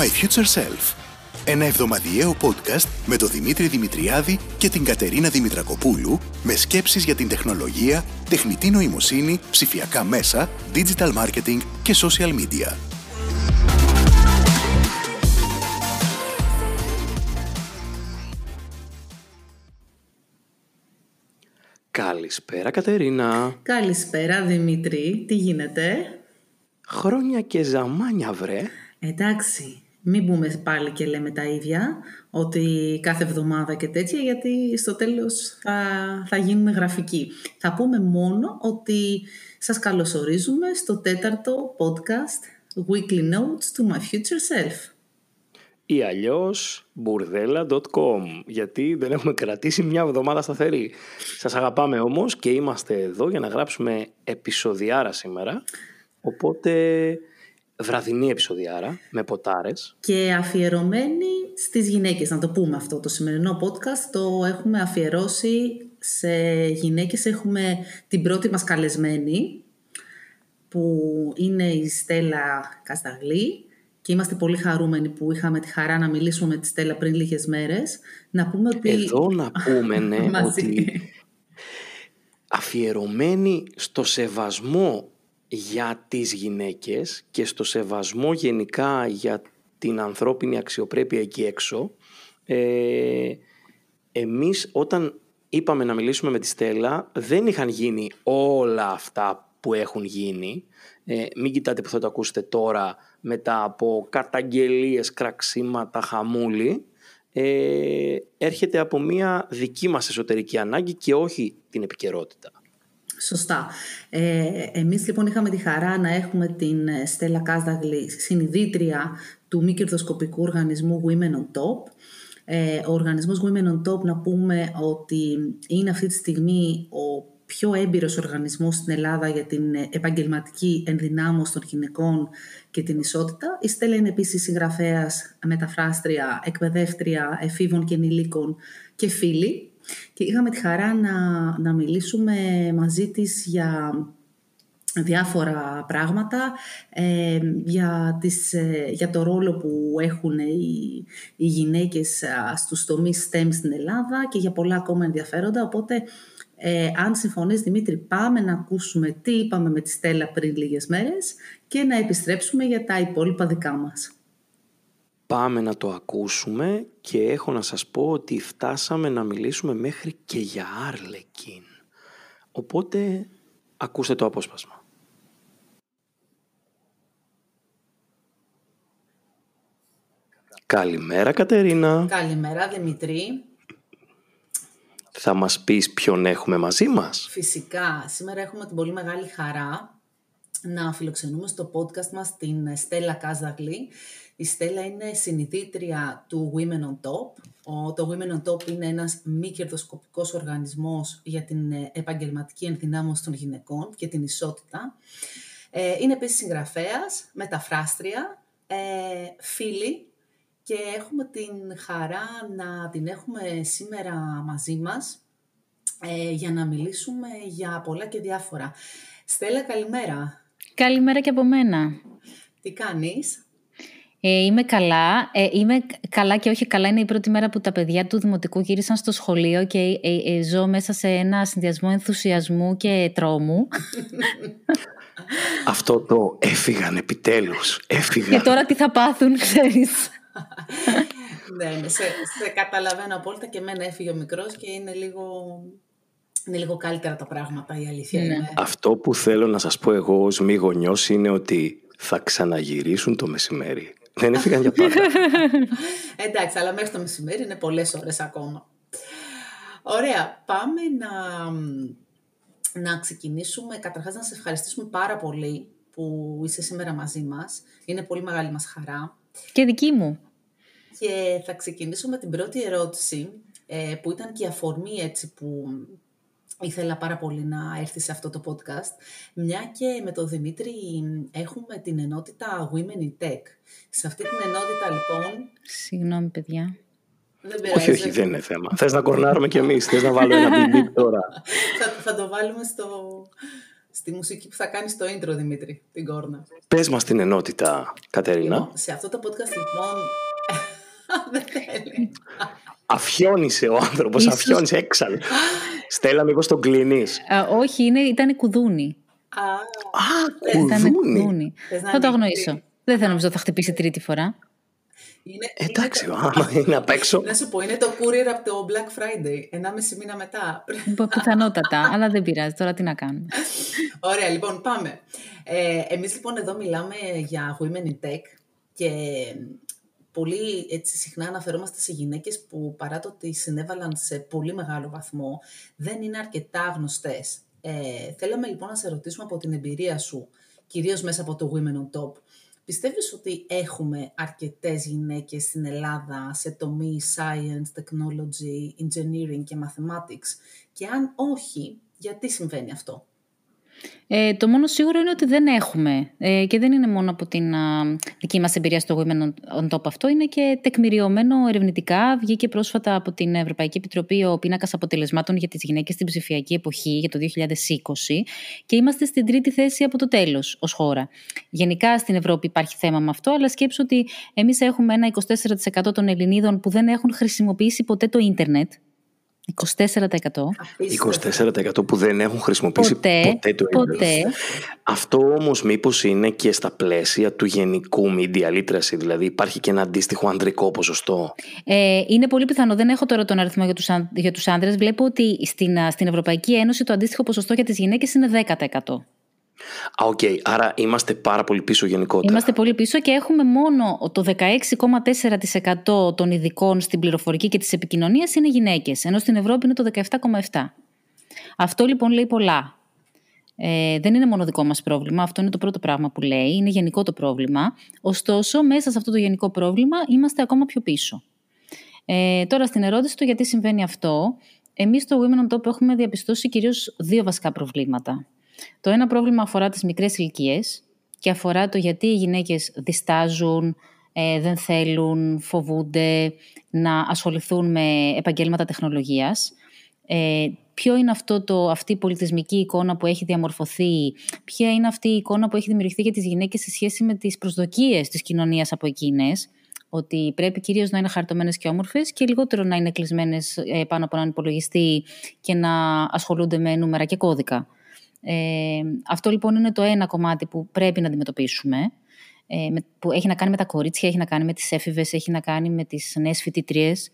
To My Future Self. Ένα εβδομαδιαίο podcast με τον Δημήτρη Δημητριάδη και την Κατερίνα Δημητρακοπούλου με σκέψεις για την τεχνολογία, τεχνητή νοημοσύνη, ψηφιακά μέσα, digital marketing και social media. Καλησπέρα Κατερίνα. Καλησπέρα Δημήτρη, τι γίνεται; Χρόνια και ζαμάνια βρε. Εντάξει, μην μπούμε πάλι και λέμε τα ίδια, ότι κάθε εβδομάδα και τέτοια, γιατί στο τέλος θα, θα γίνουμε γραφικοί. Θα πούμε μόνο ότι σας καλωσορίζουμε στο τέταρτο podcast Weekly Notes to My Future Self ή αλλιώς μπουρδέλα.com γιατί δεν έχουμε κρατήσει μια εβδομάδα σταθερή. Σας αγαπάμε όμως και είμαστε εδώ για να γράψουμε επεισοδιάρα σήμερα. Οπότε βραδινή επεισοδιάρα με ποτάρες. Και αφιερωμένη στις γυναίκες, να το πούμε αυτό. Το σημερινό podcast το έχουμε αφιερώσει σε γυναίκες. Έχουμε την πρώτη μας καλεσμένη που είναι η Στέλλα Κασταγλή και είμαστε πολύ χαρούμενοι που είχαμε τη χαρά να μιλήσουμε με τη Στέλλα πριν λίγες μέρες. Να πούμε ότι... Εδώ να πούμε ναι, ότι αφιερωμένοι στο σεβασμό για τις γυναίκες και στο σεβασμό γενικά για την ανθρώπινη αξιοπρέπεια εκεί έξω, ε, εμείς όταν είπαμε να μιλήσουμε με τη Στέλλα δεν είχαν γίνει όλα αυτά που έχουν γίνει. Ε, μην κοιτάτε που θα το ακούσετε τώρα μετά από καταγγελίες, κραξίματα, χαμούλη. Ε, έρχεται από μια δική μας εσωτερική ανάγκη και όχι την επικαιρότητα. Σωστά. Ε, εμείς λοιπόν είχαμε τη χαρά να έχουμε την Στέλλα Κάσδαγλη, συνειδήτρια του μη κερδοσκοπικού οργανισμού Women on Top. Ε, ο οργανισμός Women on Top να πούμε ότι είναι αυτή τη στιγμή ο πιο έμπειρος οργανισμός στην Ελλάδα για την επαγγελματική ενδυνάμωση των γυναικών και την ισότητα. Η Στέλλα είναι επίσης συγγραφέας, μεταφράστρια, εκπαιδεύτρια εφήβων και ενηλίκων και φίλη. Και είχαμε τη χαρά να, να μιλήσουμε μαζί της για διάφορα πράγματα ε, για, τις, ε, για το ρόλο που έχουν οι, οι γυναίκες στους τομείς STEM στην Ελλάδα και για πολλά ακόμα ενδιαφέροντα. Οπότε ε, αν συμφωνείς Δημήτρη, πάμε να ακούσουμε τι είπαμε με τη Στέλλα πριν λίγες μέρες και να επιστρέψουμε για τα υπόλοιπα δικά μας. Πάμε να το ακούσουμε και έχω να σας πω ότι φτάσαμε να μιλήσουμε μέχρι και για Άρλεκιν. Οπότε ακούστε το απόσπασμα. Καλημέρα Κατερίνα. Καλημέρα Δημητρή. Θα μας πεις ποιον έχουμε μαζί μας; Φυσικά. Σήμερα έχουμε την πολύ μεγάλη χαρά να φιλοξενούμε στο podcast μας την Στέλλα Κάζαγλη. Η Στέλλα είναι συνειδήτρια του Women on Top. το Women on Top είναι ένας μη κερδοσκοπικός οργανισμός για την ε, επαγγελματική ενδυνάμωση των γυναικών και την ισότητα. Ε, είναι επίσης συγγραφέας, μεταφράστρια, ε, φίλη και έχουμε την χαρά να την έχουμε σήμερα μαζί μας ε, για να μιλήσουμε για πολλά και διάφορα. Στέλλα, καλημέρα. Καλημέρα και από μένα. Τι κάνεις; Ε, είμαι καλά. Ε, είμαι καλά και όχι καλά. Είναι η πρώτη μέρα που τα παιδιά του Δημοτικού γύρισαν στο σχολείο και ε, ε ζω μέσα σε ένα συνδυασμό ενθουσιασμού και τρόμου. Αυτό το έφυγαν επιτέλους. Έφυγαν. Και τώρα τι θα πάθουν, ξέρεις. ναι, ναι, σε, σε καταλαβαίνω απόλυτα και εμένα έφυγε ο μικρός και είναι λίγο, είναι λίγο καλύτερα τα πράγματα η αλήθεια ναι. Αυτό που θέλω να σας πω εγώ ως μη γονιός είναι ότι θα ξαναγυρίσουν το μεσημέρι. Δεν έφυγαν για πάντα. Εντάξει, αλλά μέχρι το μεσημέρι είναι πολλές ώρες ακόμα. Ωραία, πάμε να, να ξεκινήσουμε. Καταρχάς να σε ευχαριστήσουμε πάρα πολύ που είσαι σήμερα μαζί μας. Είναι πολύ μεγάλη μας χαρά. Και δική μου. Και θα ξεκινήσω με την πρώτη ερώτηση, ε, που ήταν και η αφορμή έτσι που ήθελα πάρα πολύ να έρθει σε αυτό το podcast. Μια και με τον Δημήτρη έχουμε την ενότητα Women in Tech. Σε αυτή την ενότητα λοιπόν... Συγγνώμη παιδιά. Δεν όχι, όχι, δεν είναι θέμα. Θες να κορνάρουμε κι εμείς, θες να βάλω ένα μπιμπ τώρα. θα, θα το βάλουμε στο, στη μουσική που θα κάνει στο intro, Δημήτρη, την κόρνα. Πες μας την ενότητα, Κατερίνα. Λοιπόν, σε αυτό το podcast, λοιπόν, δεν θέλει. Αφιόνισε ο άνθρωπος, Ίσως- αφιόνισε έξαλλο. Στέλλα, μήπως τον κλείνεις; Α, όχι, είναι, ήταν κουδούνι. Α, Α, Ήταν κουδούνι. κουδούνι. Θες να Θα το ανοίξει. αγνοήσω. Δεν θα νομίζω ότι θα χτυπήσει τρίτη φορά. είναι, Εντάξει, είναι, άμα είναι απ' έξω. να σου πω, είναι το courier από το Black Friday, ενάμιση μήνα μετά. Πι- Πιθανότατα, αλλά δεν πειράζει. Τώρα τι να κάνουμε. Ωραία, λοιπόν, πάμε. Ε, εμείς λοιπόν εδώ μιλάμε για Women in Tech και πολύ έτσι, συχνά αναφερόμαστε σε γυναίκες που παρά το ότι συνέβαλαν σε πολύ μεγάλο βαθμό, δεν είναι αρκετά γνωστές. Ε, θέλαμε λοιπόν να σε ρωτήσουμε από την εμπειρία σου, κυρίως μέσα από το Women on Top, Πιστεύεις ότι έχουμε αρκετές γυναίκες στην Ελλάδα σε τομείς science, technology, engineering και mathematics; Και αν όχι, γιατί συμβαίνει αυτό; Ε, το μόνο σίγουρο είναι ότι δεν έχουμε. Ε, και δεν είναι μόνο από την α, δική μας εμπειρία στο Women on- on Top αυτό, είναι και τεκμηριωμένο ερευνητικά. Βγήκε πρόσφατα από την Ευρωπαϊκή Επιτροπή ο πίνακας αποτελεσμάτων για τις γυναίκες στην ψηφιακή εποχή για το 2020 και είμαστε στην τρίτη θέση από το τέλος ως χώρα. Γενικά στην Ευρώπη υπάρχει θέμα με αυτό, αλλά σκέψου ότι εμείς έχουμε ένα 24% των Ελληνίδων που δεν έχουν χρησιμοποιήσει ποτέ το ίντερνετ. 24%. Απίστευτο. 24% που δεν έχουν χρησιμοποιήσει Ποτέ, ποτέ, το ίντερνετ. ποτέ. Αυτό όμως μήπως είναι και στα πλαίσια του γενικού media literacy, δηλαδή υπάρχει και ένα αντίστοιχο ανδρικό ποσοστό; Ε, είναι πολύ πιθανό. Δεν έχω τώρα τον αριθμό για τους, αν- για τους άντρες. Βλέπω ότι στην, α, στην Ευρωπαϊκή Ένωση το αντίστοιχο ποσοστό για τις γυναίκες είναι 10%. Α, οκ. Άρα είμαστε πάρα πολύ πίσω γενικότερα. Είμαστε πολύ πίσω και έχουμε μόνο το 16,4% των ειδικών στην πληροφορική και τις επικοινωνίες είναι γυναίκες, ενώ στην Ευρώπη είναι το 17,7%. Αυτό λοιπόν λέει πολλά. Ε, δεν είναι μόνο δικό μας πρόβλημα, αυτό είναι το πρώτο πράγμα που λέει, είναι γενικό το πρόβλημα. Ωστόσο, μέσα σε αυτό το γενικό πρόβλημα είμαστε ακόμα πιο πίσω. Ε, τώρα, στην ερώτηση του γιατί συμβαίνει αυτό, εμείς στο Women on Top έχουμε διαπιστώσει κυρίως δύο βασικά προβλήματα. Το ένα πρόβλημα αφορά τις μικρές ηλικίες και αφορά το γιατί οι γυναίκες διστάζουν, ε, δεν θέλουν, φοβούνται να ασχοληθούν με επαγγέλματα τεχνολογίας. Ε, ποιο είναι αυτό το, αυτή η πολιτισμική εικόνα που έχει διαμορφωθεί, ποια είναι αυτή η εικόνα που έχει δημιουργηθεί για τις γυναίκες σε σχέση με τις προσδοκίες της κοινωνίας από εκείνες, ότι πρέπει κυρίως να είναι χαρτωμένες και όμορφες και λιγότερο να είναι κλεισμένες ε, πάνω από έναν υπολογιστή και να ασχολούνται με νούμερα και κώδικα. Ε, αυτό λοιπόν είναι το ένα κομμάτι που πρέπει να αντιμετωπίσουμε, ε, με- που έχει να κάνει με τα κορίτσια, έχει να κάνει με τις έφηβες, έχει να κάνει με τις νέες φοιτητρίες.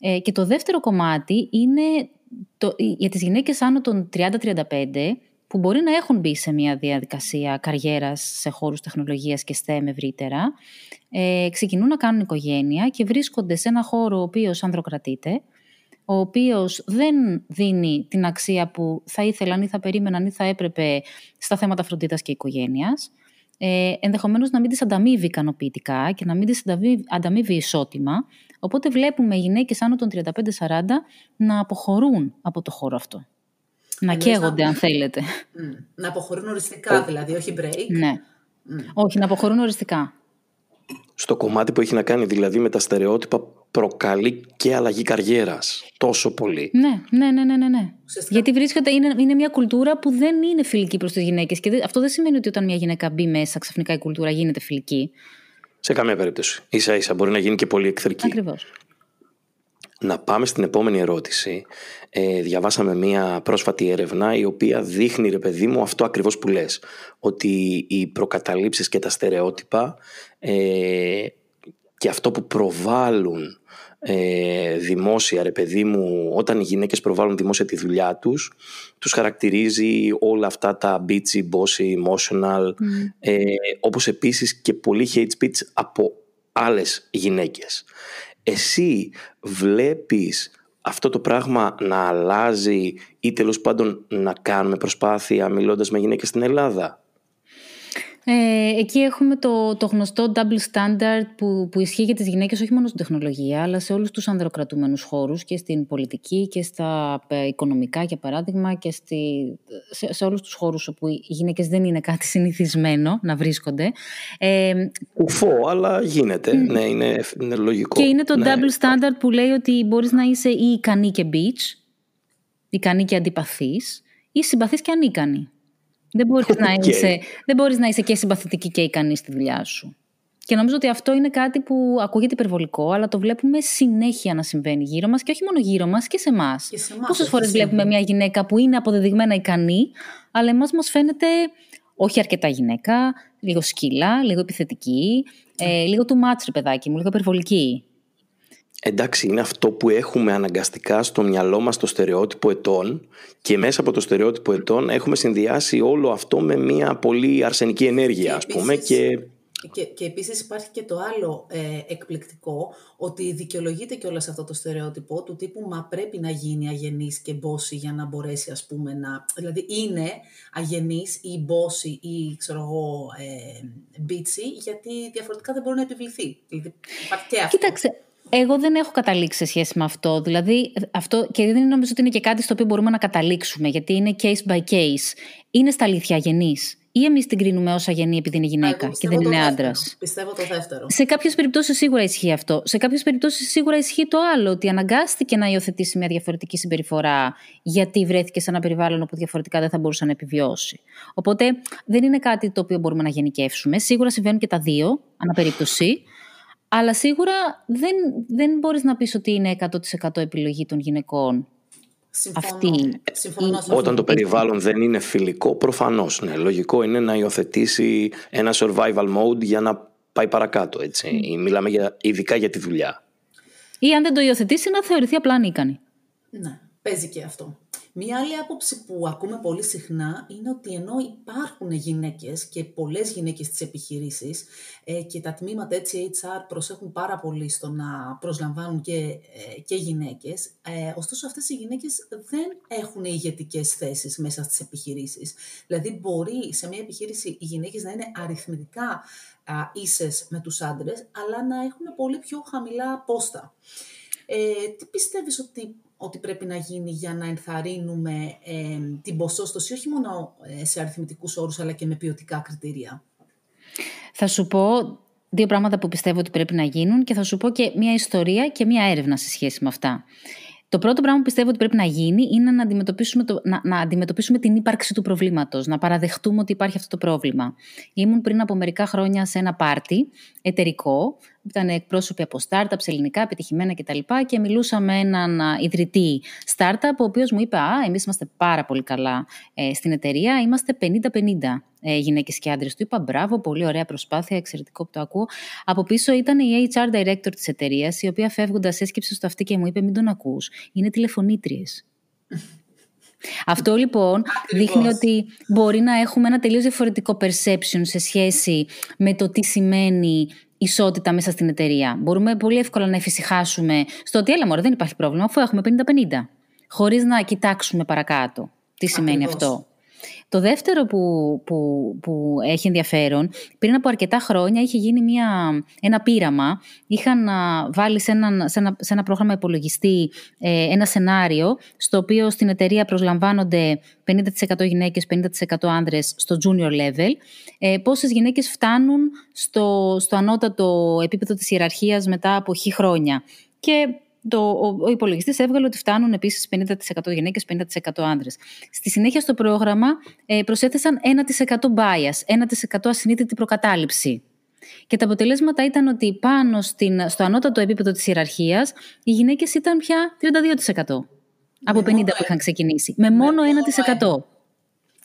Ε, και το δεύτερο κομμάτι είναι το, για τις γυναίκες άνω των 30-35 που μπορεί να έχουν μπει σε μια διαδικασία καριέρας σε χώρους τεχνολογίας και STEM ευρύτερα, ε, ξεκινούν να κάνουν οικογένεια και βρίσκονται σε ένα χώρο ο οποίος ανδροκρατείται, ο οποίος δεν δίνει την αξία που θα ήθελαν ή θα περίμεναν ή θα έπρεπε στα θέματα φροντίδας και οικογένειας, ε, ενδεχομένως να μην τις ανταμείβει ικανοποιητικά και να μην τις ανταμείβει, ανταμείβει ισότιμα. Οπότε βλέπουμε γυναίκες άνω των 35-40 να αποχωρούν από το χώρο αυτό. Να Εννοείς καίγονται, να- αν θέλετε. Μμ. Να αποχωρούν οριστικά, δηλαδή, όχι break. ναι. Όχι, να αποχωρούν οριστικά. Στο κομμάτι που έχει να κάνει δηλαδή με τα στερεότυπα προκαλεί και αλλαγή καριέρας τόσο πολύ. Ναι, ναι, ναι, ναι, ναι. ναι. Ουσιαστικά- Γιατί βρίσκεται, είναι, είναι μια κουλτούρα που δεν είναι φιλική προς τις γυναίκες. Και δεν- αυτό δεν σημαίνει ότι όταν μια γυναίκα μπει μέσα, ξαφνικά η κουλτούρα γίνεται φιλική. Σε καμία περίπτωση. Ίσα ίσα μπορεί να γίνει και πολύ εχθρική. Ακριβώς. Να πάμε στην επόμενη ερώτηση. Ε, διαβάσαμε μία πρόσφατη έρευνα η οποία δείχνει ρε παιδί μου αυτό ακριβώς που λες. Ότι οι προκαταλήψεις και τα στερεότυπα ε, και αυτό που προβάλλουν ε, δημόσια ρε παιδί μου όταν οι γυναίκες προβάλλουν δημόσια τη δουλειά τους τους χαρακτηρίζει όλα αυτά τα bitchy, bossy, emotional ε, όπως επίσης και πολύ hate speech από άλλες γυναίκες. Εσύ βλέπεις αυτό το πράγμα να αλλάζει ή τέλος πάντων να κάνουμε προσπάθεια μιλώντας με γυναίκες στην Ελλάδα; Ε, εκεί έχουμε το, το γνωστό double standard που, που ισχύει για τις γυναίκες όχι μόνο στην τεχνολογία αλλά σε όλους τους ανδροκρατούμενους χώρους και στην πολιτική και στα ε, οικονομικά για παράδειγμα και στη, σε, σε όλους τους χώρους όπου οι γυναίκες δεν είναι κάτι συνηθισμένο να βρίσκονται. Ε, Ουφό, αλλά γίνεται. Ναι, είναι, είναι λογικό. και είναι το ναι. double standard που λέει ότι μπορείς να είσαι ή ικανή και bitch, ικανή και αντιπαθής ή συμπαθής και ανίκανη. Δεν μπορείς, να είσαι, δεν μπορείς να είσαι και συμπαθητική και ικανής στη δουλειά σου. Και νομίζω ότι αυτό είναι κάτι που ακούγεται υπερβολικό, αλλά το βλέπουμε συνέχεια να συμβαίνει γύρω μας και όχι μόνο γύρω μας και σε εμάς. Πόσες φορές βλέπουμε μια γυναίκα που είναι αποδεδειγμένα ικανή, αλλά εμάς μας φαίνεται όχι αρκετά γυναίκα, λίγο σκύλα, λίγο επιθετική, ε, λίγο του μάτς, παιδάκι μου, λίγο υπερβολική. Εντάξει, είναι αυτό που έχουμε αναγκαστικά στο μυαλό μας το στερεότυπο ετών και μέσα από το στερεότυπο ετών έχουμε συνδυάσει όλο αυτό με μια πολύ αρσενική ενέργεια, ας πούμε, και και, και επίσης υπάρχει και το άλλο ε, εκπληκτικό, ότι δικαιολογείται και όλα σε αυτό το στερεότυπο του τύπου «μα πρέπει να γίνει αγενής και μπόση για να μπορέσει ας πούμε να...» Δηλαδή είναι αγενής ή μπόση ή ξέρω εγώ ε, μπίτσι, γιατί διαφορετικά δεν μπορεί να επιβληθεί. Δηλαδή υπάρχει και αυτό. Κοίταξε, εγώ δεν έχω καταλήξει σε σχέση με αυτό. Δηλαδή, αυτό και δεν νομίζω ότι είναι και κάτι στο οποίο μπορούμε να καταλήξουμε, γιατί είναι case by case. Είναι στα αλήθεια γενής ή εμείς την κρίνουμε ως αγενή επειδή είναι γυναίκα και δεν είναι άντρας. Πιστεύω το δεύτερο. Σε κάποιες περιπτώσεις σίγουρα ισχύει αυτό. Σε κάποιες περιπτώσεις σίγουρα ισχύει το άλλο, ότι αναγκάστηκε να υιοθετήσει μια διαφορετική συμπεριφορά γιατί βρέθηκε σε ένα περιβάλλον όπου διαφορετικά δεν θα μπορούσε να επιβιώσει. Οπότε δεν είναι κάτι το οποίο μπορούμε να γενικεύσουμε. Σίγουρα συμβαίνουν και τα δύο, αναπερίπτωση. Αλλά σίγουρα δεν, δεν μπορείς να πεις ότι είναι 100% επιλογή των γυναικών αυτή. Όταν το περιβάλλον δεν είναι φιλικό, προφανώς. Ναι, λογικό είναι να υιοθετήσει ένα survival mode για να πάει παρακάτω. Έτσι. Μιλάμε για, ειδικά για τη δουλειά. Ή αν δεν το υιοθετήσει, να θεωρηθεί απλά ανίκανη. Ναι, παίζει και αυτό. Μία άλλη άποψη που ακούμε πολύ συχνά είναι ότι ενώ υπάρχουν γυναίκες και πολλές γυναίκες στις επιχειρήσεις ε, και τα τμήματα έτσι HR προσέχουν πάρα πολύ στο να προσλαμβάνουν και, ε, και γυναίκες, ε, ωστόσο αυτές οι γυναίκες δεν έχουν ηγετικές θέσεις μέσα στις επιχειρήσεις. Δηλαδή μπορεί σε μια επιχείρηση οι γυναίκες να είναι αριθμητικά α, ίσες με τους άντρες, αλλά να έχουν πολύ πιο χαμηλά πόστα. Ε, τι πιστεύεις ότι ότι πρέπει να γίνει για να ενθαρρύνουμε ε, την ποσόστοση όχι μόνο ε, σε αριθμητικούς όρους αλλά και με ποιοτικά κριτήρια. Θα σου πω δύο πράγματα που πιστεύω ότι πρέπει να γίνουν και θα σου πω και μια ιστορία και μια έρευνα σε σχέση με αυτά. Το πρώτο πράγμα που πιστεύω ότι πρέπει να γίνει είναι να αντιμετωπίσουμε, το, να, να αντιμετωπίσουμε την ύπαρξη του προβλήματος, να παραδεχτούμε ότι υπάρχει αυτό το πρόβλημα. Ήμουν πριν από μερικά χρόνια σε ένα πάρτι εταιρικό, ήταν εκπρόσωποι από startups, ελληνικά, επιτυχημένα κτλ. Και μιλούσα με έναν ιδρυτή startup, ο οποίος μου είπε: Α, εμείς είμαστε πάρα πολύ καλά ε, στην εταιρεία, είμαστε 50-50 ε, γυναίκες και άντρες. Του είπα: Μπράβο, πολύ ωραία προσπάθεια, εξαιρετικό που το ακούω. Από πίσω ήταν η HR director της εταιρείας, η οποία φεύγοντας έσκυψε στο αυτή και μου είπε: Μην τον ακούς. Είναι τηλεφωνήτριες. Αυτό λοιπόν δείχνει ότι μπορεί να έχουμε ένα τελείως διαφορετικό perception σε σχέση με το τι σημαίνει ισότητα μέσα στην εταιρεία. Μπορούμε πολύ εύκολα να εφησυχάσουμε στο ότι έλα μωρέ δεν υπάρχει πρόβλημα αφού έχουμε 50-50. Χωρίς να κοιτάξουμε παρακάτω τι σημαίνει αυτό. Το δεύτερο που, που, που έχει ενδιαφέρον, πριν από αρκετά χρόνια είχε γίνει μια, ένα πείραμα. Είχαν βάλει σε, ένα, σε, ένα, σε ένα πρόγραμμα υπολογιστή ε, ένα σενάριο, στο οποίο στην εταιρεία προσλαμβάνονται 50% γυναίκες, 50% άνδρες στο junior level. Ε, πόσες γυναίκες φτάνουν στο, στο ανώτατο επίπεδο της ιεραρχίας μετά από χι χρόνια. Και το, ο, ο υπολογιστής έβγαλε ότι φτάνουν επίσης 50% γυναίκες, 50% άντρε. Στη συνέχεια στο πρόγραμμα ε, προσέθεσαν 1% bias, 1% ασυνείδητη προκατάληψη. Και τα αποτελέσματα ήταν ότι πάνω στην, στο ανώτατο επίπεδο της ιεραρχίας οι γυναίκες ήταν πια 32% από 50% που είχαν ξεκινήσει. Με μόνο 1%.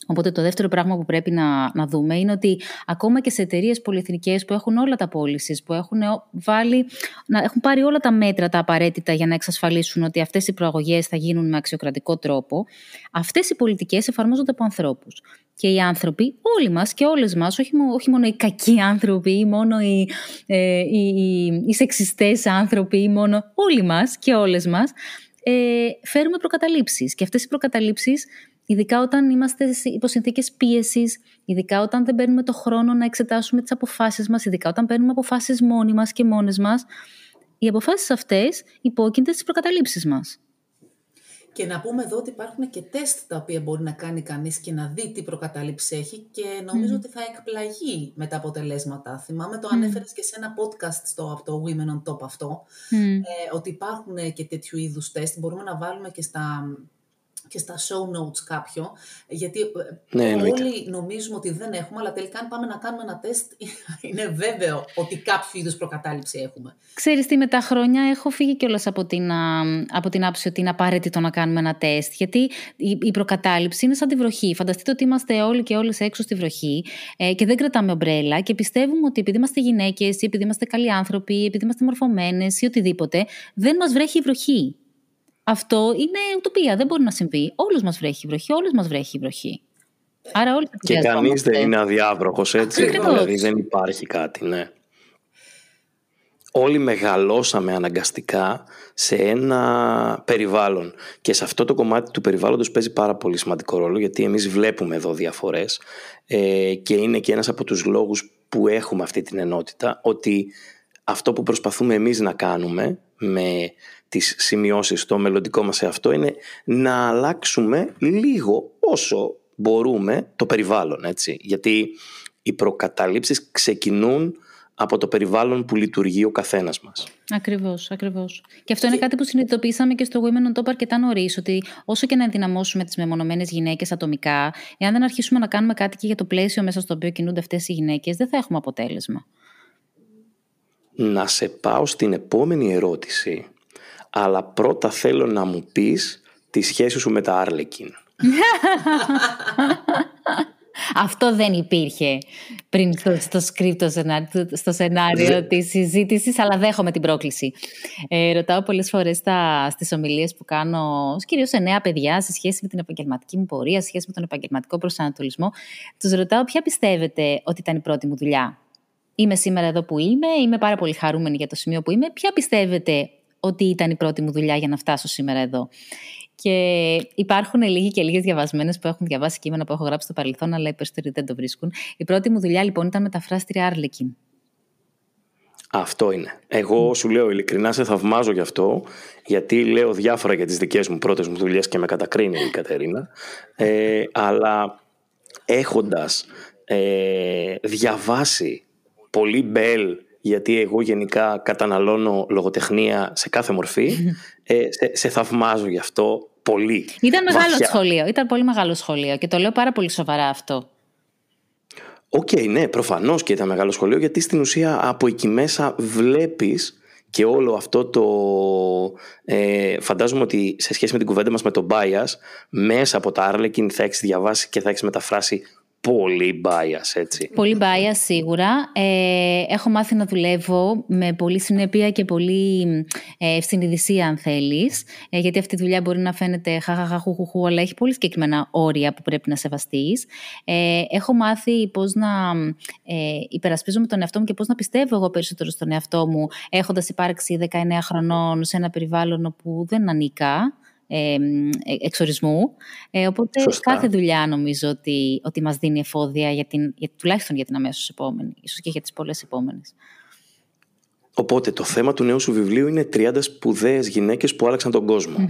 Οπότε το δεύτερο πράγμα που πρέπει να, να δούμε είναι ότι ακόμα και σε εταιρείες πολυεθνικές που έχουν όλα τα πώληση, που έχουν, βάλει, να έχουν πάρει όλα τα μέτρα τα απαραίτητα για να εξασφαλίσουν ότι αυτές οι προαγωγές θα γίνουν με αξιοκρατικό τρόπο, αυτές οι πολιτικές εφαρμόζονται από ανθρώπους. Και οι άνθρωποι, όλοι μας και όλες μας, όχι, όχι μόνο οι κακοί άνθρωποι ή μόνο οι, ε, οι, οι, οι σεξιστές άνθρωποι ή μόνο όλοι μας και όλες μας, ε, φέρουμε προκαταλήψεις. Και αυτές οι προκαταλήψεις Ειδικά όταν είμαστε υπό συνθήκες πίεσης, ειδικά όταν δεν παίρνουμε το χρόνο να εξετάσουμε τις αποφάσεις μας, ειδικά όταν παίρνουμε αποφάσεις μόνοι μας και μόνες μας, οι αποφάσεις αυτές υπόκεινται στις προκαταλήψεις μας. Και να πούμε εδώ ότι υπάρχουν και τεστ τα οποία μπορεί να κάνει κανείς και να δει τι προκατάληψη έχει και νομίζω ότι θα εκπλαγεί με τα αποτελέσματα. Θυμάμαι το mm. ανέφερες και σε ένα podcast στο, από το Women on Top αυτό, ε, ότι υπάρχουν και τέτοιου είδους τεστ. Μπορούμε να βάλουμε και στα και στα show notes κάποιο, γιατί ε, ναι, όλοι νομίζουμε ότι δεν έχουμε, αλλά τελικά αν πάμε να κάνουμε ένα τεστ, είναι βέβαιο ότι κάποιο είδους προκατάληψη έχουμε. Ξέρεις τι, με τα χρόνια έχω φύγει κιόλας από την, από την άποψη ότι είναι απαραίτητο να κάνουμε ένα τεστ, γιατί η, η προκατάληψη είναι σαν τη βροχή. Φανταστείτε ότι είμαστε όλοι και όλες έξω στη βροχή ε, και δεν κρατάμε ομπρέλα και πιστεύουμε ότι επειδή είμαστε γυναίκες ή επειδή είμαστε καλοί άνθρωποι, επειδή είμαστε μορφωμένες ή οτιδήποτε, δεν μας βρέχει η βροχή. Αυτό είναι ουτοπία, δεν μπορεί να συμβεί. Όλου μας βρέχει η βροχή, όλου μας βρέχει η βροχή. Άρα όλοι Και κανείς δεν είναι αδιάβροχος, έτσι. δηλαδή δεν υπάρχει κάτι, ναι. Όλοι μεγαλώσαμε αναγκαστικά σε ένα περιβάλλον και σε αυτό το κομμάτι του περιβάλλοντος παίζει πάρα πολύ σημαντικό ρόλο γιατί εμείς βλέπουμε εδώ διαφορές ε, και είναι και ένας από τους λόγους που έχουμε αυτή την ενότητα ότι αυτό που προσπαθούμε εμείς να κάνουμε με τις σημειώσεις στο μελλοντικό μας αυτό είναι να αλλάξουμε λίγο όσο μπορούμε το περιβάλλον, έτσι. Γιατί οι προκαταλήψεις ξεκινούν από το περιβάλλον που λειτουργεί ο καθένας μας. Ακριβώς, ακριβώς. Και αυτό είναι κάτι που συνειδητοποίησαμε και στο Women on Top αρκετά νωρίς, ότι όσο και να ενδυναμώσουμε τις μεμονωμένες γυναίκες ατομικά, εάν δεν αρχίσουμε να κάνουμε κάτι και για το πλαίσιο μέσα στο οποίο κινούνται αυτές οι γυναίκες, δεν θα έχουμε αποτέλεσμα. Να σε πάω στην επόμενη ερώτηση αλλά πρώτα θέλω να μου πεις τη σχέση σου με τα Άρλεκιν. Αυτό δεν υπήρχε πριν στο, στο script, στο σενάριο της συζήτησης, αλλά δέχομαι την πρόκληση. Ε, ρωτάω πολλές φορές στα, στις ομιλίες που κάνω, κυρίως σε νέα παιδιά, σε σχέση με την επαγγελματική μου πορεία, σε σχέση με τον επαγγελματικό προσανατολισμό. Τους ρωτάω ποια πιστεύετε ότι ήταν η πρώτη μου δουλειά. Είμαι σήμερα εδώ που είμαι, είμαι πάρα πολύ χαρούμενη για το σημείο που είμαι. Ποια πιστεύετε ότι ήταν η πρώτη μου δουλειά για να φτάσω σήμερα εδώ. Και υπάρχουν λίγοι και λίγες διαβασμένες που έχουν διαβάσει κείμενα που έχω γράψει στο παρελθόν, αλλά οι περισσότεροι δεν το βρίσκουν. Η πρώτη μου δουλειά λοιπόν ήταν μεταφράστρια Άρλεκιν. Αυτό είναι. Εγώ σου λέω ειλικρινά, σε θαυμάζω γι' αυτό, γιατί λέω διάφορα για τις δικές μου πρώτες μου δουλειές και με κατακρίνει η Κατερίνα, ε, αλλά έχοντας ε, διαβάσει πολύ Bell γιατί εγώ γενικά καταναλώνω λογοτεχνία σε κάθε μορφή. Ε, σε, σε θαυμάζω γι' αυτό πολύ. Ήταν μεγάλο σχολείο, ήταν πολύ μεγάλο σχολείο και το λέω πάρα πολύ σοβαρά αυτό. OK, okay, ναι, προφανώς και ήταν μεγάλο σχολείο γιατί στην ουσία από εκεί μέσα βλέπεις και όλο αυτό το... Ε, φαντάζομαι ότι σε σχέση με την κουβέντα μας με τον bias, μέσα από τα Arlequin θα έχεις διαβάσει και θα έχεις μεταφράσει πολύ bias, έτσι. Πολύ bias, σίγουρα. Ε, έχω μάθει να δουλεύω με πολύ συνέπεια και πολύ ε, ευσυνειδησία, αν θέλεις. Ε, γιατί αυτή η δουλειά μπορεί να φαίνεται χαχαχαχουχουχου, αλλά έχει πολύ συγκεκριμένα όρια που πρέπει να σεβαστείς. Ε, έχω μάθει πώς να ε, υπερασπίζομαι τον εαυτό μου και πώς να πιστεύω εγώ περισσότερο στον εαυτό μου, έχοντας υπάρξει 19 χρονών σε ένα περιβάλλον όπου δεν ανήκα ε, εξορισμού. Ε, οπότε κάθε δουλειά νομίζω ότι, ότι μας δίνει εφόδια, για την, για, τουλάχιστον για την αμέσως επόμενη, ίσως και για τις πολλές επόμενες. Οπότε το θέμα του νέου σου βιβλίου είναι 30 σπουδαίες γυναίκες που άλλαξαν τον κοσμο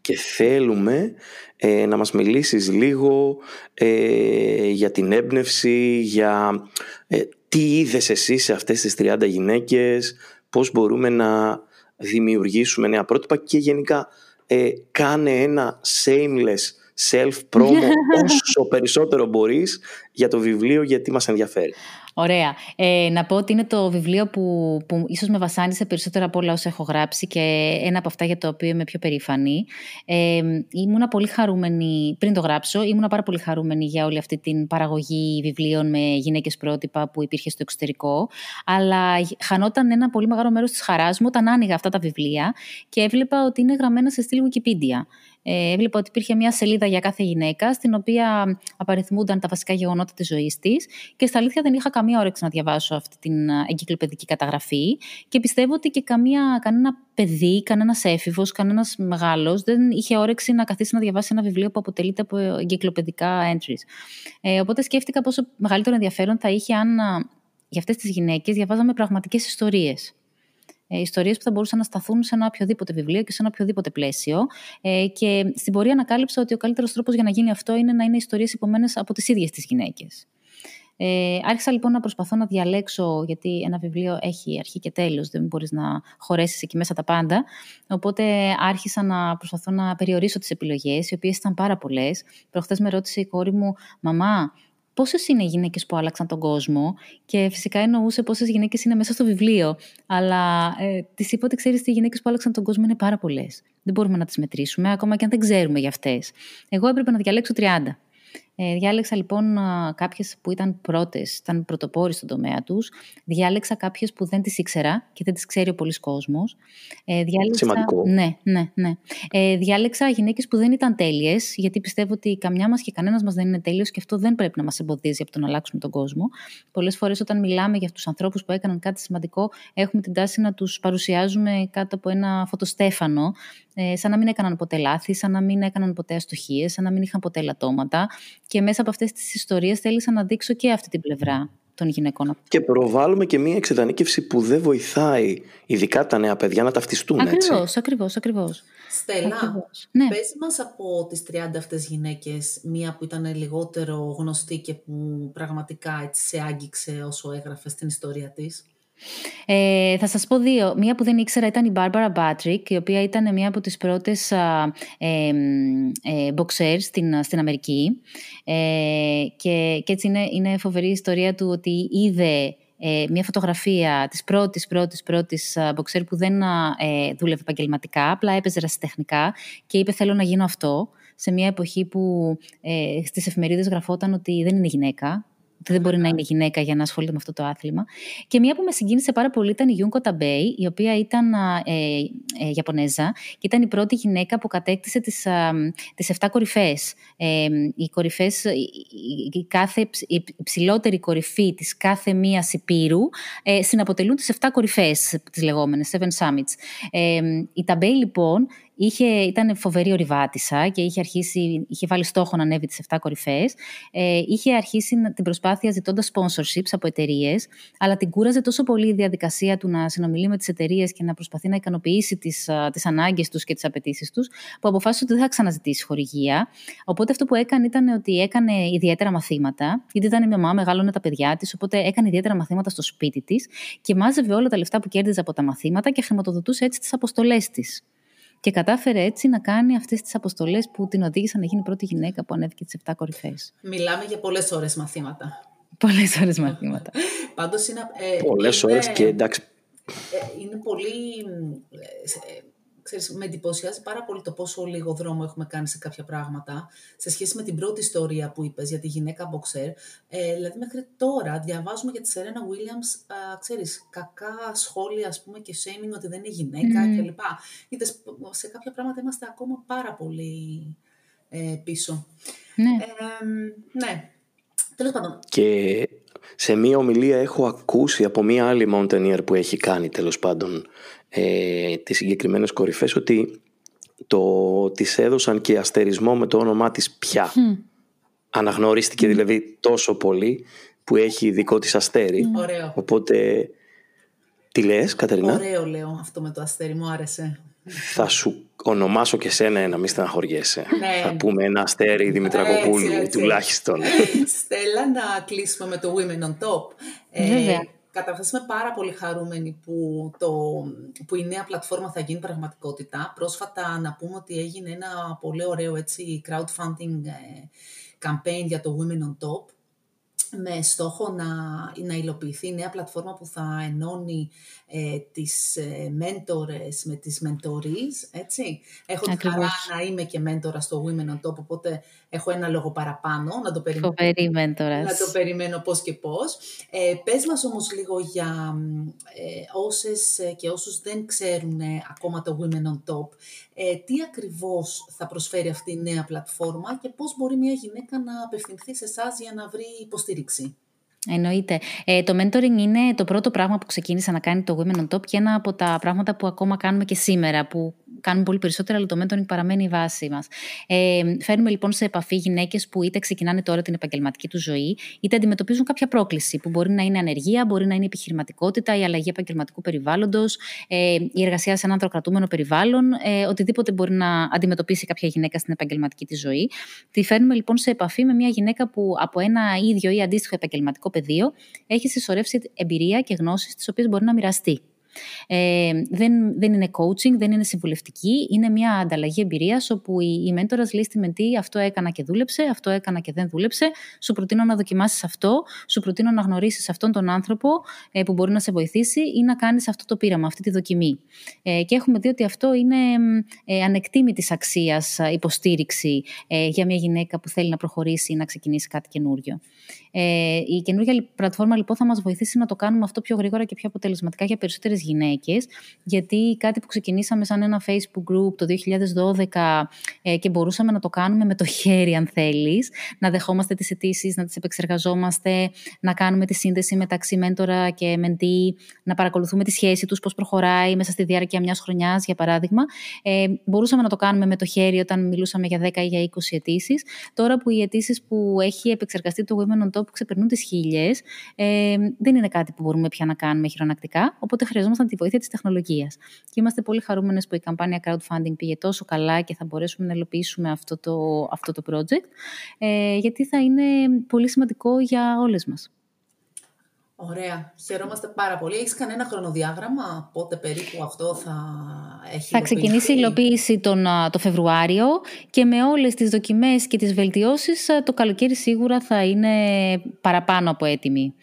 Και θέλουμε ε, να μας μιλήσεις λίγο ε, για την έμπνευση, για ε, τι είδες εσύ σε αυτές τις 30 γυναίκες, πώς μπορούμε να δημιουργήσουμε νέα πρότυπα και γενικά ε, κάνε ένα shameless self-promo όσο περισσότερο μπορείς για το βιβλίο γιατί μας ενδιαφέρει. Ωραία. Ε, να πω ότι είναι το βιβλίο που, που ίσως με βασάνισε περισσότερα από όλα όσα έχω γράψει και ένα από αυτά για το οποίο είμαι πιο περήφανη. Ε, ήμουνα πολύ χαρούμενη, πριν το γράψω, ήμουνα πάρα πολύ χαρούμενη για όλη αυτή την παραγωγή βιβλίων με γυναίκες πρότυπα που υπήρχε στο εξωτερικό, αλλά χανόταν ένα πολύ μεγάλο μέρος της χαράς μου όταν άνοιγα αυτά τα βιβλία και έβλεπα ότι είναι γραμμένα σε στήλη Wikipedia. Ε, έβλεπα ότι υπήρχε μια σελίδα για κάθε γυναίκα, στην οποία απαριθμούνταν τα βασικά γεγονότα της ζωής της. Και στα αλήθεια δεν είχα καμία όρεξη να διαβάσω αυτή την εγκυκλοπαιδική καταγραφή. Και πιστεύω ότι και καμία, κανένα παιδί, κανένας έφηβος, κανένας μεγάλος δεν είχε όρεξη να καθίσει να διαβάσει ένα βιβλίο που αποτελείται από εγκυκλοπαιδικά entries. Ε, οπότε σκέφτηκα πόσο μεγαλύτερο ενδιαφέρον θα είχε αν για αυτές τις γυναίκες διαβάζαμε πραγματικές ιστορίες ε, ιστορίες που θα μπορούσαν να σταθούν σε ένα οποιοδήποτε βιβλίο και σε ένα οποιοδήποτε πλαίσιο. Ε, και στην πορεία ανακάλυψα ότι ο καλύτερος τρόπος για να γίνει αυτό είναι να είναι ιστορίες υπομένες από τις ίδιες τις γυναίκες. Ε, άρχισα λοιπόν να προσπαθώ να διαλέξω, γιατί ένα βιβλίο έχει αρχή και τέλος, δεν μπορείς να χωρέσεις εκεί μέσα τα πάντα. Οπότε άρχισα να προσπαθώ να περιορίσω τις επιλογές, οι οποίες ήταν πάρα πολλές. Προχθές με ρώτησε η κόρη μου, «Μαμά, πόσες είναι οι γυναίκες που άλλαξαν τον κόσμο. Και φυσικά εννοούσε πόσες γυναίκες είναι μέσα στο βιβλίο. Αλλά ε, της είπα ότι ξέρεις ότι οι γυναίκες που άλλαξαν τον κόσμο είναι πάρα πολλές. Δεν μπορούμε να τις μετρήσουμε, ακόμα και αν δεν ξέρουμε για αυτές. Εγώ έπρεπε να διαλέξω 30. Ε, διάλεξα λοιπόν κάποιες που ήταν πρώτες, ήταν πρωτοπόροι στον τομέα τους. Διάλεξα κάποιες που δεν τις ήξερα και δεν τις ξέρει ο πολλής κόσμος. Ε, διάλεξα... Σημαντικό. Ναι, ναι, ναι. Ε, διάλεξα γυναίκες που δεν ήταν τέλειες, γιατί πιστεύω ότι καμιά μας και κανένας μας δεν είναι τέλειος και αυτό δεν πρέπει να μας εμποδίζει από το να αλλάξουμε τον κόσμο. Πολλές φορές όταν μιλάμε για αυτούς του ανθρώπους που έκαναν κάτι σημαντικό, έχουμε την τάση να τους παρουσιάζουμε κάτω από ένα φωτοστέφανο, ε, σαν να μην έκαναν ποτέ λάθη, σαν να μην έκαναν ποτέ αστοχίες, σαν να μην είχαν ποτέ λατώματα. Και μέσα από αυτές τις ιστορίες θέλησα να δείξω και αυτή την πλευρά των γυναικών. Και προβάλλουμε και μία εξειδανίκευση που δεν βοηθάει ειδικά τα νέα παιδιά να ταυτιστούν ακριβώς, έτσι. Ακριβώς, ακριβώς. Στέλλα, ακριβώς. Ναι. πες μας από τις 30 αυτές γυναίκες μία που ήταν λιγότερο γνωστή και που πραγματικά έτσι σε άγγιξε όσο έγραφε στην ιστορία της. Ε, θα σας πω δύο. Μία που δεν ήξερα ήταν η Barbara Batrick, η οποία ήταν μία από τις πρώτες ε, ε, boxers στην, στην Αμερική. Ε, και, και έτσι είναι, είναι φοβερή η ιστορία του ότι είδε ε, μια φωτογραφία της πρώτης, πρώτης, πρώτης boxer που δεν ε, δούλευε επαγγελματικά, απλά έπαιζε ρασιτεχνικά και είπε θέλω να γίνω αυτό σε μια εποχή που ε, στις εφημερίδες γραφόταν ότι δεν είναι γυναίκα, δεν μπορεί να είναι γυναίκα για να ασχολείται με αυτό το άθλημα. Και μία που με συγκίνησε πάρα πολύ ήταν η Γιούνκο Ταμπέι, η οποία ήταν ε, ε, Ιαπωνέζα και ήταν η πρώτη γυναίκα που κατέκτησε τις, ε, τις 7 κορυφές. Ε, οι κορυφές, η, κάθε η υψηλότερη κορυφή της κάθε μίας υπήρου ε, συναποτελούν τις 7 κορυφές, τις λεγόμενες, Seven Summits. Ε, η Ταμπέι λοιπόν Είχε, ήταν φοβερή ορειβάτισσα και είχε, αρχίσει, είχε βάλει στόχο να ανέβει τις 7 κορυφές. Ε, είχε αρχίσει την προσπάθεια ζητώντας sponsorships από εταιρείες, αλλά την κούραζε τόσο πολύ η διαδικασία του να συνομιλεί με τις εταιρείες και να προσπαθεί να ικανοποιήσει τις τις ανάγκες τους και τις απαιτήσεις τους, που αποφάσισε ότι δεν θα ξαναζητήσει χορηγία. Οπότε αυτό που έκανε ήταν ότι έκανε ιδιαίτερα μαθήματα, γιατί ήταν μια μαμά, μεγάλωνε τα παιδιά της, οπότε έκανε ιδιαίτερα μαθήματα στο σπίτι της και μάζευε όλα τα λεφτά που κέρδιζε από τα μαθήματα και χρηματοδοτούσε έτσι τις αποστολές της. Και κατάφερε έτσι να κάνει αυτές τις αποστολές που την οδήγησαν να γίνει η πρώτη γυναίκα που ανέβηκε τις 7 κορυφές. Μιλάμε για πολλές ώρες μαθήματα. Πολλές ώρες μαθήματα. Πάντως είναι... Ε, πολλές είναι, ώρες και εντάξει... Ε, είναι πολύ... Ε, ξέρεις, με εντυπωσιάζει πάρα πολύ το πόσο λίγο δρόμο έχουμε κάνει σε κάποια πράγματα σε σχέση με την πρώτη ιστορία που είπες για τη γυναίκα μποξέρ. Ε, δηλαδή μέχρι τώρα διαβάζουμε για τη Σερένα Williams, α, ξέρεις, κακά σχόλια ας πούμε και shaming ότι δεν είναι γυναίκα mm. κλπ. Είδες, σε κάποια πράγματα είμαστε ακόμα πάρα πολύ ε, πίσω. Ναι. Ε, ναι. Τέλος πάντων. Και σε μία ομιλία έχω ακούσει από μία άλλη mountaineer που έχει κάνει τέλος πάντων ε, τις συγκεκριμένες κορυφές ότι το, της έδωσαν και αστερισμό με το όνομά της πια. Mm. Αναγνωρίστηκε δηλαδή τόσο πολύ που έχει δικό της αστέρι. Ωραίο. Οπότε, τι λες Κατερίνα; Ωραίο λέω αυτό με το αστέρι, μου άρεσε. Θα σου ονομάσω και σένα ένα, μη στεναχωριέσαι. Ναι. Θα πούμε ένα αστέρι Δημητρακοπούλου τουλάχιστον. Στέλλα, να κλείσουμε με το Women on Top. Ε, Καταρχάς είμαι πάρα πολύ χαρούμενη που, το, που η νέα πλατφόρμα θα γίνει πραγματικότητα. Πρόσφατα να πούμε ότι έγινε ένα πολύ ωραίο έτσι, crowdfunding ε, campaign για το Women on Top με στόχο να, να υλοποιηθεί η νέα πλατφόρμα που θα ενώνει ε, τις ε, μέντορες με τις μεντορείς, έτσι. Έχω τη χαρά να είμαι και μέντορα στο Women on Top, οπότε έχω ένα λόγο παραπάνω να το περιμένω. Φοβερή μέντορας. Να το περιμένω πώς και πώς. Ε, πες μας όμως λίγο για ε, όσες και όσους δεν ξέρουν ακόμα το Women on Top, ε, τι ακριβώς θα προσφέρει αυτή η νέα πλατφόρμα και πώς μπορεί μια γυναίκα να απευθυνθεί σε εσάς για να βρει υποστήριξη; Εννοείται. Ε, το mentoring είναι το πρώτο πράγμα που ξεκίνησε να κάνει το Women on Top και ένα από τα πράγματα που ακόμα κάνουμε και σήμερα, που κάνουμε πολύ περισσότερα, αλλά το mentoring παραμένει η βάση μας. Ε, φέρνουμε λοιπόν σε επαφή γυναίκες που είτε ξεκινάνε τώρα την επαγγελματική τους ζωή, είτε αντιμετωπίζουν κάποια πρόκληση, που μπορεί να είναι ανεργία, μπορεί να είναι επιχειρηματικότητα, η αλλαγή επαγγελματικού περιβάλλοντος, ε, η εργασία σε ένα ανθρωκρατούμενο περιβάλλον, ε, οτιδήποτε μπορεί να αντιμετωπίσει κάποια γυναίκα στην επαγγελματική της ζωή. Τη φέρνουμε λοιπόν σε επαφή με μια γυναίκα που από ένα ίδιο ή αντίστοιχο επαγγελματικό πεδίο έχεις συσσωρεύσει εμπειρία και γνώσεις τις οποίες μπορεί να μοιραστεί. Ε, δεν, δεν είναι coaching, δεν είναι συμβουλευτική, είναι μια ανταλλαγή εμπειρίας όπου η, η μέντορας λέει στη μεντή αυτό έκανα και δούλεψε, αυτό έκανα και δεν δούλεψε. Σου προτείνω να δοκιμάσεις αυτό, σου προτείνω να γνωρίσεις αυτόν τον άνθρωπο ε, που μπορεί να σε βοηθήσει ή να κάνεις αυτό το πείραμα, αυτή τη δοκιμή. Ε, και έχουμε δει ότι αυτό είναι ε, ανεκτήμητη αξίας υποστήριξη ε, για μια γυναίκα που θέλει να προχωρήσει ή να ξεκινήσει κάτι καινούριο. Ε, η καινούργια πλατφόρμα λοιπόν θα μας βοηθήσει να το κάνουμε αυτό πιο γρήγορα και πιο αποτελεσματικά για περισσότερες γυναίκες, γιατί κάτι που ξεκινήσαμε σαν ένα Facebook group το 2012 ε, και μπορούσαμε να το κάνουμε με το χέρι αν θέλεις, να δεχόμαστε τις αιτήσεις, να τις επεξεργαζόμαστε, να κάνουμε τη σύνδεση μεταξύ μέντορα και μεντή, να παρακολουθούμε τη σχέση τους, πώς προχωράει μέσα στη διάρκεια μιας χρονιάς για παράδειγμα. Ε, μπορούσαμε να το κάνουμε με το χέρι όταν μιλούσαμε για 10 ή για 20 αιτήσεις. Τώρα που οι αιτήσεις που έχει επεξεργαστεί το Women on Top ξεπερνούν τις χίλιες, ε, δεν είναι κάτι που μπορούμε πια να κάνουμε χειρονακτικά, οπότε χρειαζόμαστε χρειαζόμασταν τη βοήθεια της τεχνολογίας. Και είμαστε πολύ χαρούμενες που η καμπάνια crowdfunding πήγε τόσο καλά και θα μπορέσουμε να υλοποιήσουμε αυτό το, αυτό το project, ε, γιατί θα είναι πολύ σημαντικό για όλες μας. Ωραία. Χαιρόμαστε πάρα πολύ. Έχεις κανένα χρονοδιάγραμμα πότε περίπου αυτό θα έχει Θα ξεκινήσει η υλοποίηση τον, το Φεβρουάριο και με όλες τις δοκιμές και τις βελτιώσεις το καλοκαίρι σίγουρα θα είναι παραπάνω από έτοιμη.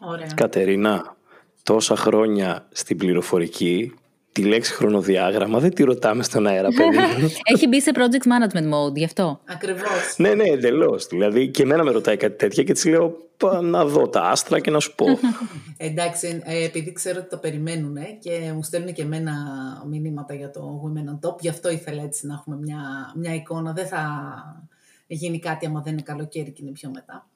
Ωραία. Κατερίνα, τόσα χρόνια στην πληροφορική, τη λέξη χρονοδιάγραμμα δεν τη ρωτάμε στον αέρα, παιδί Έχει μπει σε project management mode, γι' αυτό. Ακριβώς. ναι, ναι, εντελώς. Δηλαδή και εμένα με ρωτάει κάτι τέτοια και της λέω να δω τα άστρα και να σου πω. Εντάξει, ε, επειδή ξέρω ότι το περιμένουν και μου στέλνουν και εμένα μηνύματα για το Women on Top, γι' αυτό ήθελα έτσι να έχουμε μια, μια εικόνα. Δεν θα γίνει κάτι άμα δεν είναι καλοκαίρι και είναι πιο μετά.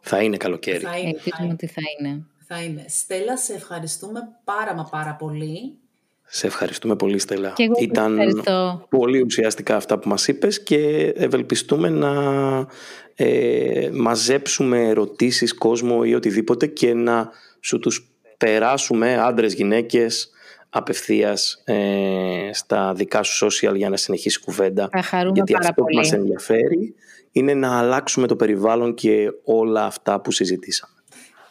Θα είναι καλοκαίρι. Θα είναι, θα ότι θα είναι θα είναι. Στέλλα, σε ευχαριστούμε πάρα μα πάρα πολύ. Σε ευχαριστούμε πολύ Στέλλα. Και εγώ Ήταν ευχαριστώ. πολύ ουσιαστικά αυτά που μας είπες και ευελπιστούμε να ε, μαζέψουμε ερωτήσεις, κόσμο ή οτιδήποτε και να σου τους περάσουμε άντρες, γυναίκες απευθείας ε, στα δικά σου social για να συνεχίσει κουβέντα. Γιατί αυτό που μας ενδιαφέρει είναι να αλλάξουμε το περιβάλλον και όλα αυτά που συζητήσαμε.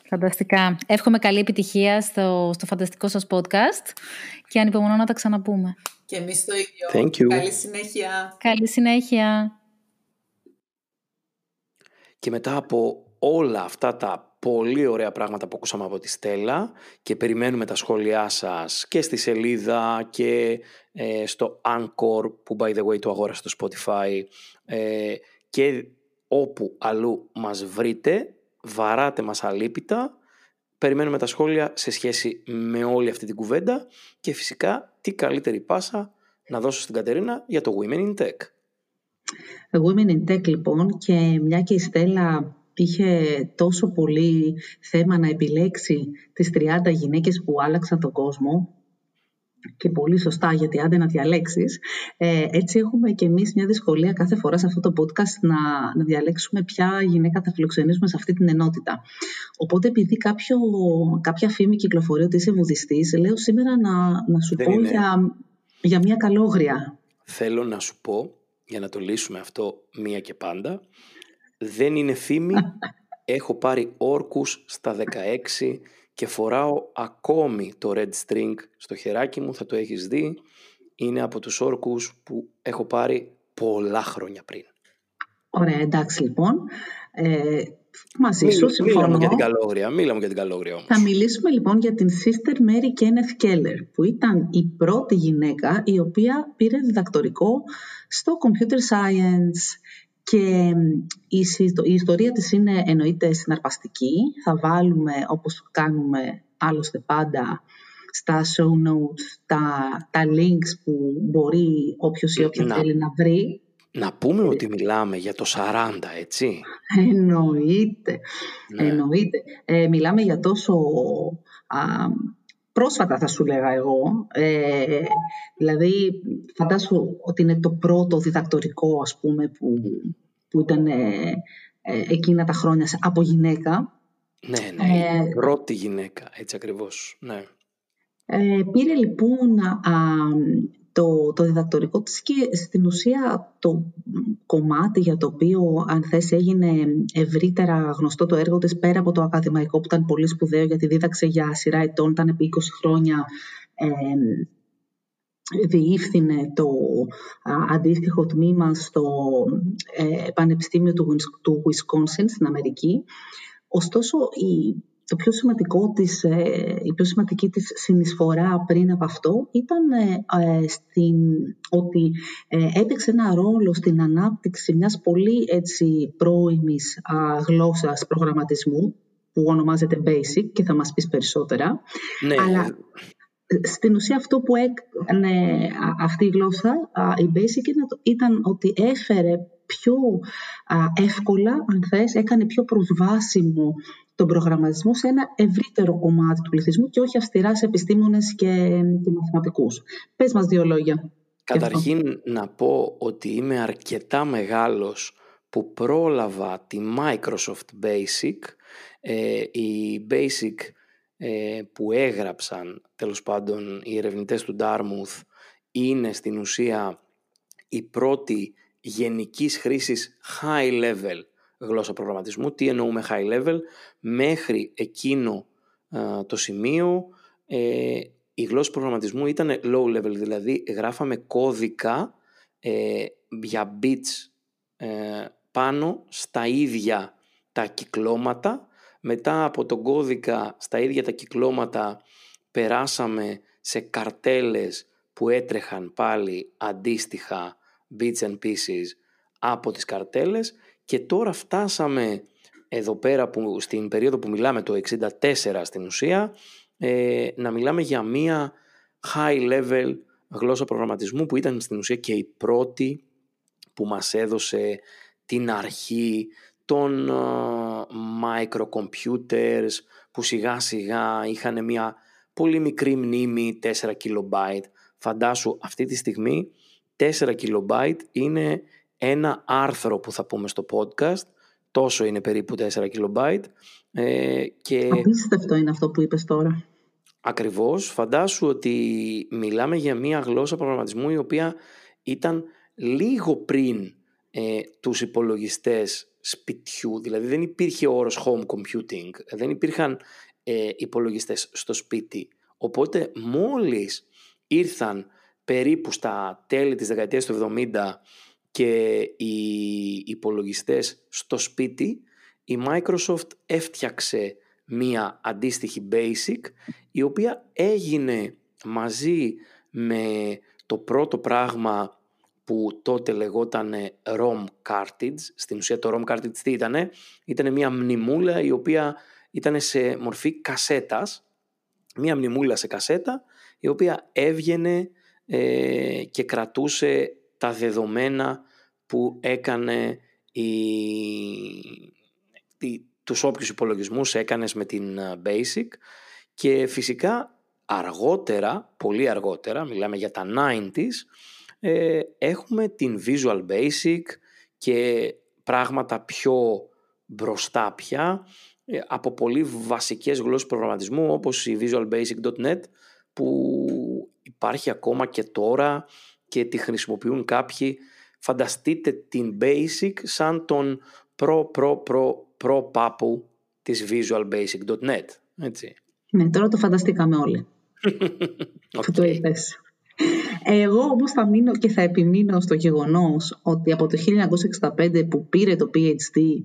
Φανταστικά. Εύχομαι καλή επιτυχία στο, στο φανταστικό σας podcast και ανυπομονώ να τα ξαναπούμε. Και εμείς το ίδιο. Thank you. Καλή συνέχεια. Καλή συνέχεια. Και μετά από όλα αυτά τα πολύ ωραία πράγματα που ακούσαμε από τη Στέλλα και περιμένουμε τα σχόλιά σας και στη σελίδα και ε, στο Anchor που by the way το αγόρασα στο Spotify ε, και όπου αλλού μας βρείτε βαράτε μας αλίπητα, περιμένουμε τα σχόλια σε σχέση με όλη αυτή την κουβέντα και φυσικά τι καλύτερη πάσα να δώσω στην Κατερίνα για το Women in Tech. Women in Tech λοιπόν και μια και η Στέλλα είχε τόσο πολύ θέμα να επιλέξει τις 30 γυναίκες που άλλαξαν τον κόσμο και πολύ σωστά γιατί άντε να διαλέξεις. Ε, έτσι έχουμε και εμείς μια δυσκολία κάθε φορά σε αυτό το podcast να, να διαλέξουμε ποια γυναίκα θα φιλοξενήσουμε σε αυτή την ενότητα. Οπότε επειδή κάποιο, κάποια φήμη κυκλοφορεί ότι είσαι βουδιστής, λέω σήμερα να, να σου πω για, για μια καλόγρια. Θέλω να σου πω, για να το λύσουμε αυτό μία και πάντα, δεν είναι φήμη, έχω πάρει όρκους στα 16 και φοράω ακόμη το red string στο χεράκι μου, θα το έχεις δει. Είναι από τους όρκους που έχω πάρει πολλά χρόνια πριν. Ωραία, εντάξει λοιπόν. Ε, μαζί σου συμφωνώ. Μίλαμε για την καλόγρια, μίλαμε για την καλόγρια όμως. Θα μιλήσουμε λοιπόν για την Sister Mary Kenneth Keller, που ήταν η πρώτη γυναίκα η οποία πήρε διδακτορικό στο Computer Science και η ιστορία της είναι εννοείται συναρπαστική. Θα βάλουμε, όπως κάνουμε άλλωστε πάντα, στα show notes τα, τα links που μπορεί όποιος ή όποια θέλει να βρει. Να πούμε ότι μιλάμε για το 40, έτσι; Εννοείται. Ναι. Εννοείται. Ε, μιλάμε για τόσο α, πρόσφατα θα σου λέγα εγώ. Ε, δηλαδή, φαντάσου ότι είναι το πρώτο διδακτορικό, ας πούμε, που, που ήταν ε, ε εκείνα τα χρόνια από γυναίκα. Ναι, ναι, ε, πρώτη γυναίκα, έτσι ακριβώς, ναι. Ε, πήρε λοιπόν το, το διδακτορικό της και στην ουσία το κομμάτι για το οποίο αν θες έγινε ευρύτερα γνωστό το έργο της πέρα από το ακαδημαϊκό που ήταν πολύ σπουδαίο γιατί δίδαξε για σειρά ετών, ήταν επί 20 χρόνια ε, διεύθυνε το αντίστοιχο τμήμα στο ε, Πανεπιστήμιο του, του Wisconsin στην Αμερική. Ωστόσο, η το πιο σημαντικό της, ε, η πιο σημαντική της συνεισφορά πριν από αυτό ήταν ε, ε, στην, ότι έπαιξε ένα ρόλο στην ανάπτυξη μιας πολύ έτσι, πρώιμης γλώσσας προγραμματισμού που ονομάζεται Basic και θα μας πεις περισσότερα. Ναι. Αλλά στην ουσία αυτό που έκανε αυτή η γλώσσα, η Basic, ήταν ότι έφερε πιο εύκολα, αν θες, έκανε πιο προσβάσιμο τον προγραμματισμό σε ένα ευρύτερο κομμάτι του πληθυσμού και όχι αυστηρά σε επιστήμονες και, και μαθηματικούς. Πες μας δύο λόγια. Καταρχήν να πω ότι είμαι αρκετά μεγάλος που πρόλαβα τη Microsoft Basic. Ε, η Basic ε, που έγραψαν τέλος πάντων οι ερευνητές του Dartmouth είναι στην ουσία η πρώτη γενικής χρήσης high level γλώσσα προγραμματισμού. Τι εννοούμε high level, μέχρι εκείνο το σημείο ε, η γλώσσα προγραμματισμού ήταν low level, δηλαδή γράφαμε κώδικα ε, για bits ε, πάνω στα ίδια τα κυκλώματα. Μετά από τον κώδικα στα ίδια τα κυκλώματα περάσαμε σε καρτέλες που έτρεχαν πάλι αντίστοιχα bits and pieces από τις καρτέλες και τώρα φτάσαμε εδώ πέρα που, στην περίοδο που μιλάμε το 64 στην ουσία ε, να μιλάμε για μία high level γλώσσα προγραμματισμού που ήταν στην ουσία και η πρώτη που μας έδωσε την αρχή των uh, microcomputers που σιγά σιγά είχαν μια πολύ μικρή μνήμη 4 kilobyte. Φαντάσου αυτή τη στιγμή 4 kilobyte είναι ένα άρθρο που θα πούμε στο podcast, τόσο είναι περίπου 4 kilobyte. Ε, και... Απίστευτο είναι αυτό που είπες τώρα. Ακριβώς, φαντάσου ότι μιλάμε για μια γλώσσα προγραμματισμού η οποία ήταν λίγο πριν ε, τους υπολογιστές σπιτιού, δηλαδή δεν υπήρχε ο όρος home computing, δεν υπήρχαν ε, υπολογιστές στο σπίτι. Οπότε μόλις ήρθαν περίπου στα τέλη της δεκαετίας του 70 και οι υπολογιστές στο σπίτι, η Microsoft έφτιαξε μία αντίστοιχη Basic, η οποία έγινε μαζί με το πρώτο πράγμα που τότε λεγόταν ROM cartridge. Στην ουσία το ROM cartridge τι ήτανε, ήταν μία μνημούλα η οποία ήταν σε μορφή κασέτας, μία μνημούλα σε κασέτα, η οποία έβγαινε ε, και κρατούσε τα δεδομένα που έκανε η, η, τους όποιους υπολογισμούς έκανες με την ε, Basic. Και φυσικά αργότερα, πολύ αργότερα, μιλάμε για τα 90s, ε, έχουμε την Visual Basic και πράγματα πιο μπροστά πια ε, από πολύ βασικές γλώσσες προγραμματισμού όπως η Visual Basic.net που υπάρχει ακόμα και τώρα και τη χρησιμοποιούν κάποιοι φανταστείτε την Basic σαν τον προ προ προ προ πάπου της visualbasic.net, έτσι. Ναι, τώρα το φανταστήκαμε όλοι. okay. το είπες. Εγώ όμως θα μείνω και θα επιμείνω στο γεγονός ότι από το 1965 που πήρε το PhD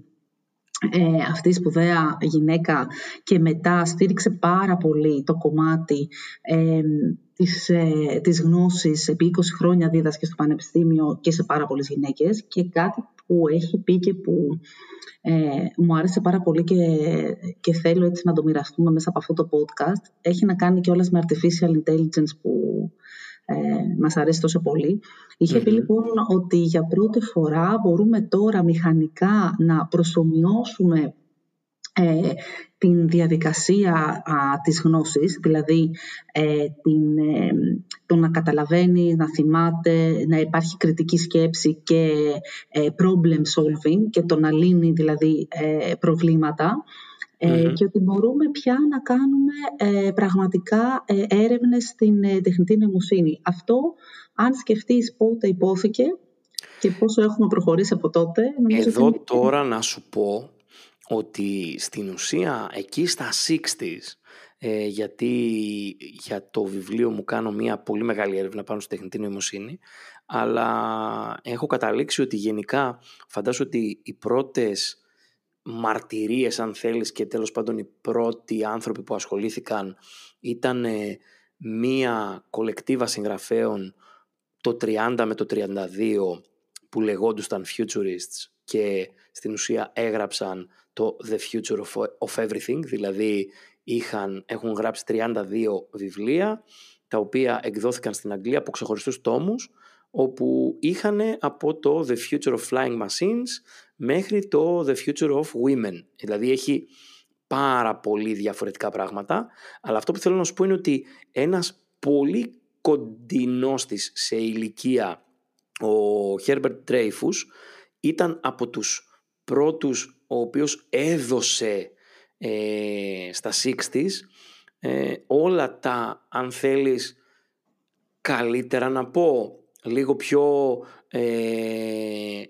ε, αυτή η σπουδαία γυναίκα και μετά στήριξε πάρα πολύ το κομμάτι ε, της, ε, της γνώσης επί 20 χρόνια δίδασκες στο Πανεπιστήμιο και σε πάρα πολλές γυναίκες και κάτι που έχει πει και που ε, μου άρεσε πάρα πολύ και, και θέλω έτσι να το μοιραστούμε μέσα από αυτό το podcast. Έχει να κάνει και όλες με artificial intelligence που ε, μας αρέσει τόσο πολύ. Είχε πει λοιπόν ότι για πρώτη φορά μπορούμε τώρα μηχανικά να προσωμιώσουμε ε, την διαδικασία α, της γνώσης, δηλαδή ε, την, ε, το να καταλαβαίνει, να θυμάται, να υπάρχει κριτική σκέψη και ε, problem solving και το να λύνει δηλαδή προβλήματα και ότι μπορούμε πια να κάνουμε πραγματικά έρευνες στην τεχνητή νοημοσύνη. Αυτό, αν σκεφτείς πότε υπόθηκε και πόσο έχουμε προχωρήσει από τότε... Εδώ τώρα να σου πω ότι στην ουσία εκεί στα 60s, ε, γιατί για το βιβλίο μου κάνω μια πολύ μεγάλη έρευνα πάνω στη τεχνητή νοημοσύνη, αλλά έχω καταλήξει ότι γενικά φαντάζομαι ότι οι πρώτες μαρτυρίες αν θέλεις και τέλος πάντων οι πρώτοι άνθρωποι που ασχολήθηκαν ήταν μία κολεκτίβα συγγραφέων το 30 με το 32 που λεγόντουσαν futurists και στην ουσία έγραψαν το The Future of, Everything, δηλαδή είχαν, έχουν γράψει 32 βιβλία, τα οποία εκδόθηκαν στην Αγγλία από ξεχωριστούς τόμους, όπου είχαν από το The Future of Flying Machines μέχρι το The Future of Women. Δηλαδή έχει πάρα πολύ διαφορετικά πράγματα, αλλά αυτό που θέλω να σου πω είναι ότι ένας πολύ κοντινός της σε ηλικία, ο Herbert Dreyfus, ήταν από τους πρώτους ο οποίος έδωσε ε, στα 60's ε, όλα τα, αν θέλεις, καλύτερα να πω, λίγο πιο ε,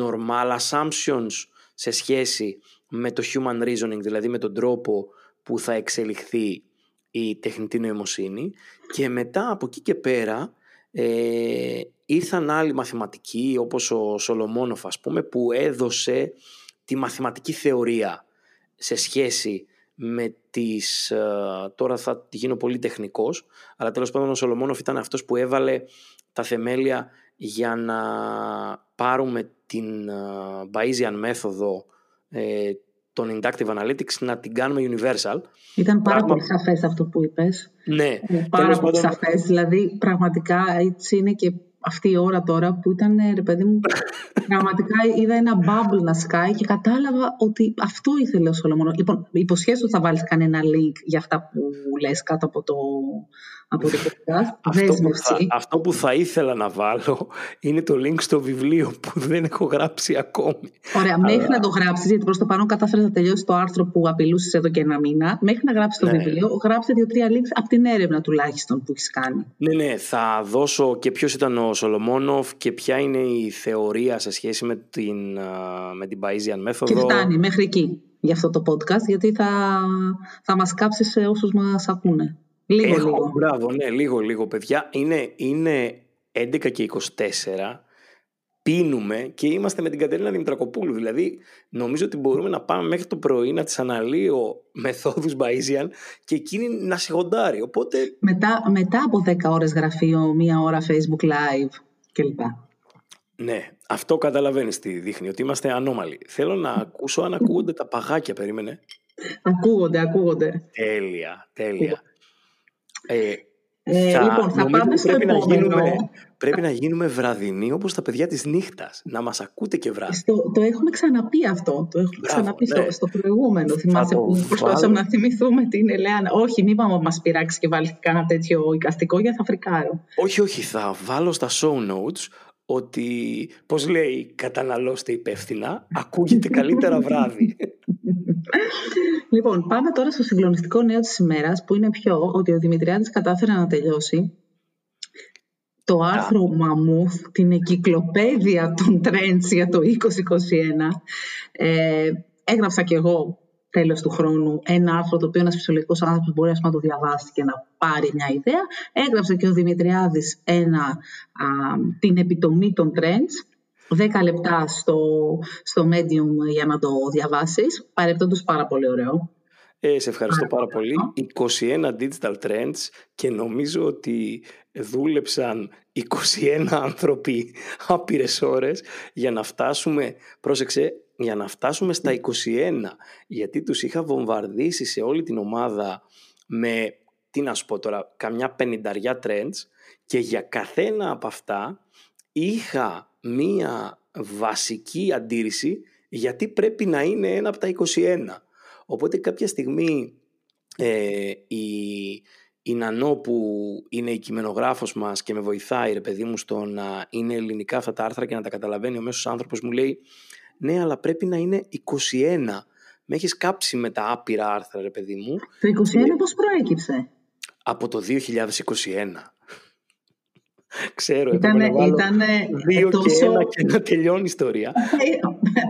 normal assumptions σε σχέση με το human reasoning, δηλαδή με τον τρόπο που θα εξελιχθεί η τεχνητή νοημοσύνη. Και μετά από εκεί και πέρα ε, ήρθαν άλλοι μαθηματικοί όπως ο Σολομόνοφ ας πούμε που έδωσε τη μαθηματική θεωρία σε σχέση με τις... Ε, τώρα θα γίνω πολύ τεχνικός, αλλά τέλος πάντων ο Σολομόνοφ ήταν αυτός που έβαλε τα θεμέλια για να πάρουμε την ε, Bayesian μέθοδο ε, των Inductive Analytics να την κάνουμε universal. Ήταν πάρα πολύ σαφές αυτό που είπες. Ναι. Πάρα πολύ σαφές. Δηλαδή πραγματικά έτσι είναι και αυτή η ώρα τώρα που ήταν, ρε παιδί μου, πραγματικά είδα ένα bubble να σκάει και κατάλαβα ότι αυτό ήθελε ο Σολομόνο. Λοιπόν, υποσχέσου ότι θα βάλεις κανένα link για αυτά που λες κάτω από το, από το podcast. αυτό, που θα, αυτό που θα ήθελα να βάλω είναι το link στο βιβλίο που δεν έχω γράψει ακόμη. Ωραία, Αλλά... μέχρι να το γράψεις, γιατί προς το πάνω κατάφερες να τελειώσεις το άρθρο που απειλούσες εδώ και ένα μήνα, μέχρι να γράψεις το ναι. βιβλίο, γράψε δύο-τρία links από την έρευνα τουλάχιστον που έχεις κάνει. Ναι, ναι, θα δώσω και ποιος ήταν ο Σολομόνοφ και ποια είναι η θεωρία σε σχέση με την, με την Bayesian μέθοδο. Και φτάνει μέχρι εκεί για αυτό το podcast, γιατί θα, θα μας κάψεις σε όσους μας ακούνε. Λίγο, Έχω, λίγο. Μπράβο, ναι, λίγο, λίγο, παιδιά. Είναι, είναι 11 και 24 πίνουμε και είμαστε με την Κατερίνα Δημητρακοπούλου. Δηλαδή, νομίζω ότι μπορούμε να πάμε μέχρι το πρωί να της αναλύω μεθόδους Bayesian και εκείνη να σιγοντάρει. Οπότε... Μετά, μετά από 10 ώρες γραφείο, μία ώρα Facebook Live κλπ. Ναι, αυτό καταλαβαίνεις τι δείχνει, ότι είμαστε ανώμαλοι. Θέλω να ακούσω αν ακούγονται τα παγάκια, περίμενε. Ακούγονται, ακούγονται. Τέλεια, τέλεια. Ε, ε, λοιπόν, θα πάμε στο πρέπει επόμενο. Να γίνουμε, πρέπει να γίνουμε βραδινοί όπως τα παιδιά της νύχτας. Να μας ακούτε και βράδυ. Στο, το έχουμε ξαναπεί αυτό. Το έχουμε Μπράβο, ξαναπεί ναι. στο, στο, προηγούμενο. Θυμάσαι που προσπαθούσαμε να θυμηθούμε την Ελεάνα. Όχι, μην πάμε μας πειράξει και βάλει κανένα τέτοιο εικαστικό για θα φρικάρω. Όχι, όχι. Θα βάλω στα show notes ότι, πώς λέει, καταναλώστε υπεύθυνα, ακούγεται καλύτερα βράδυ. Λοιπόν, πάμε τώρα στο συγκλονιστικό νέο της ημέρας, που είναι πιο ότι ο Δημητριάδης κατάφερε να τελειώσει το άρθρο Μαμούθ, την εγκυκλοπαίδεια των trends για το 2021. Ε, έγραψα κι εγώ τέλος του χρόνου ένα άρθρο το οποίο ένας φυσιολογικός άνθρωπος μπορεί να το διαβάσει και να πάρει μια ιδέα. Έγραψε και ο Δημητριάδης ένα, την επιτομή των trends 10 λεπτά στο, στο Medium για να το διαβάσεις. Παρεπτόντως πάρα πολύ ωραίο. Ε, σε ευχαριστώ πάρα πολύ. 21 digital trends και νομίζω ότι δούλεψαν 21 άνθρωποι άπειρες ώρες για να φτάσουμε, πρόσεξε, για να φτάσουμε στα 21. Γιατί τους είχα βομβαρδίσει σε όλη την ομάδα με τι να σου πω τώρα, καμιά πενινταριά trends και για καθένα από αυτά είχα μία βασική αντίρρηση γιατί πρέπει να είναι ένα από τα 21. Οπότε κάποια στιγμή ε, η, η Νανό που είναι η κειμενογράφος μας και με βοηθάει ρε παιδί μου στο να είναι ελληνικά αυτά τα άρθρα και να τα καταλαβαίνει ο μέσος άνθρωπος μου λέει ναι αλλά πρέπει να είναι 21. Με έχεις κάψει με τα άπειρα άρθρα ρε παιδί μου. Το 21 και... πώς προέκυψε; Από το 2021. Ξέρω, ήτανε, ήτανε δύο τόσο... και ένα και να τελειώνει η ιστορία.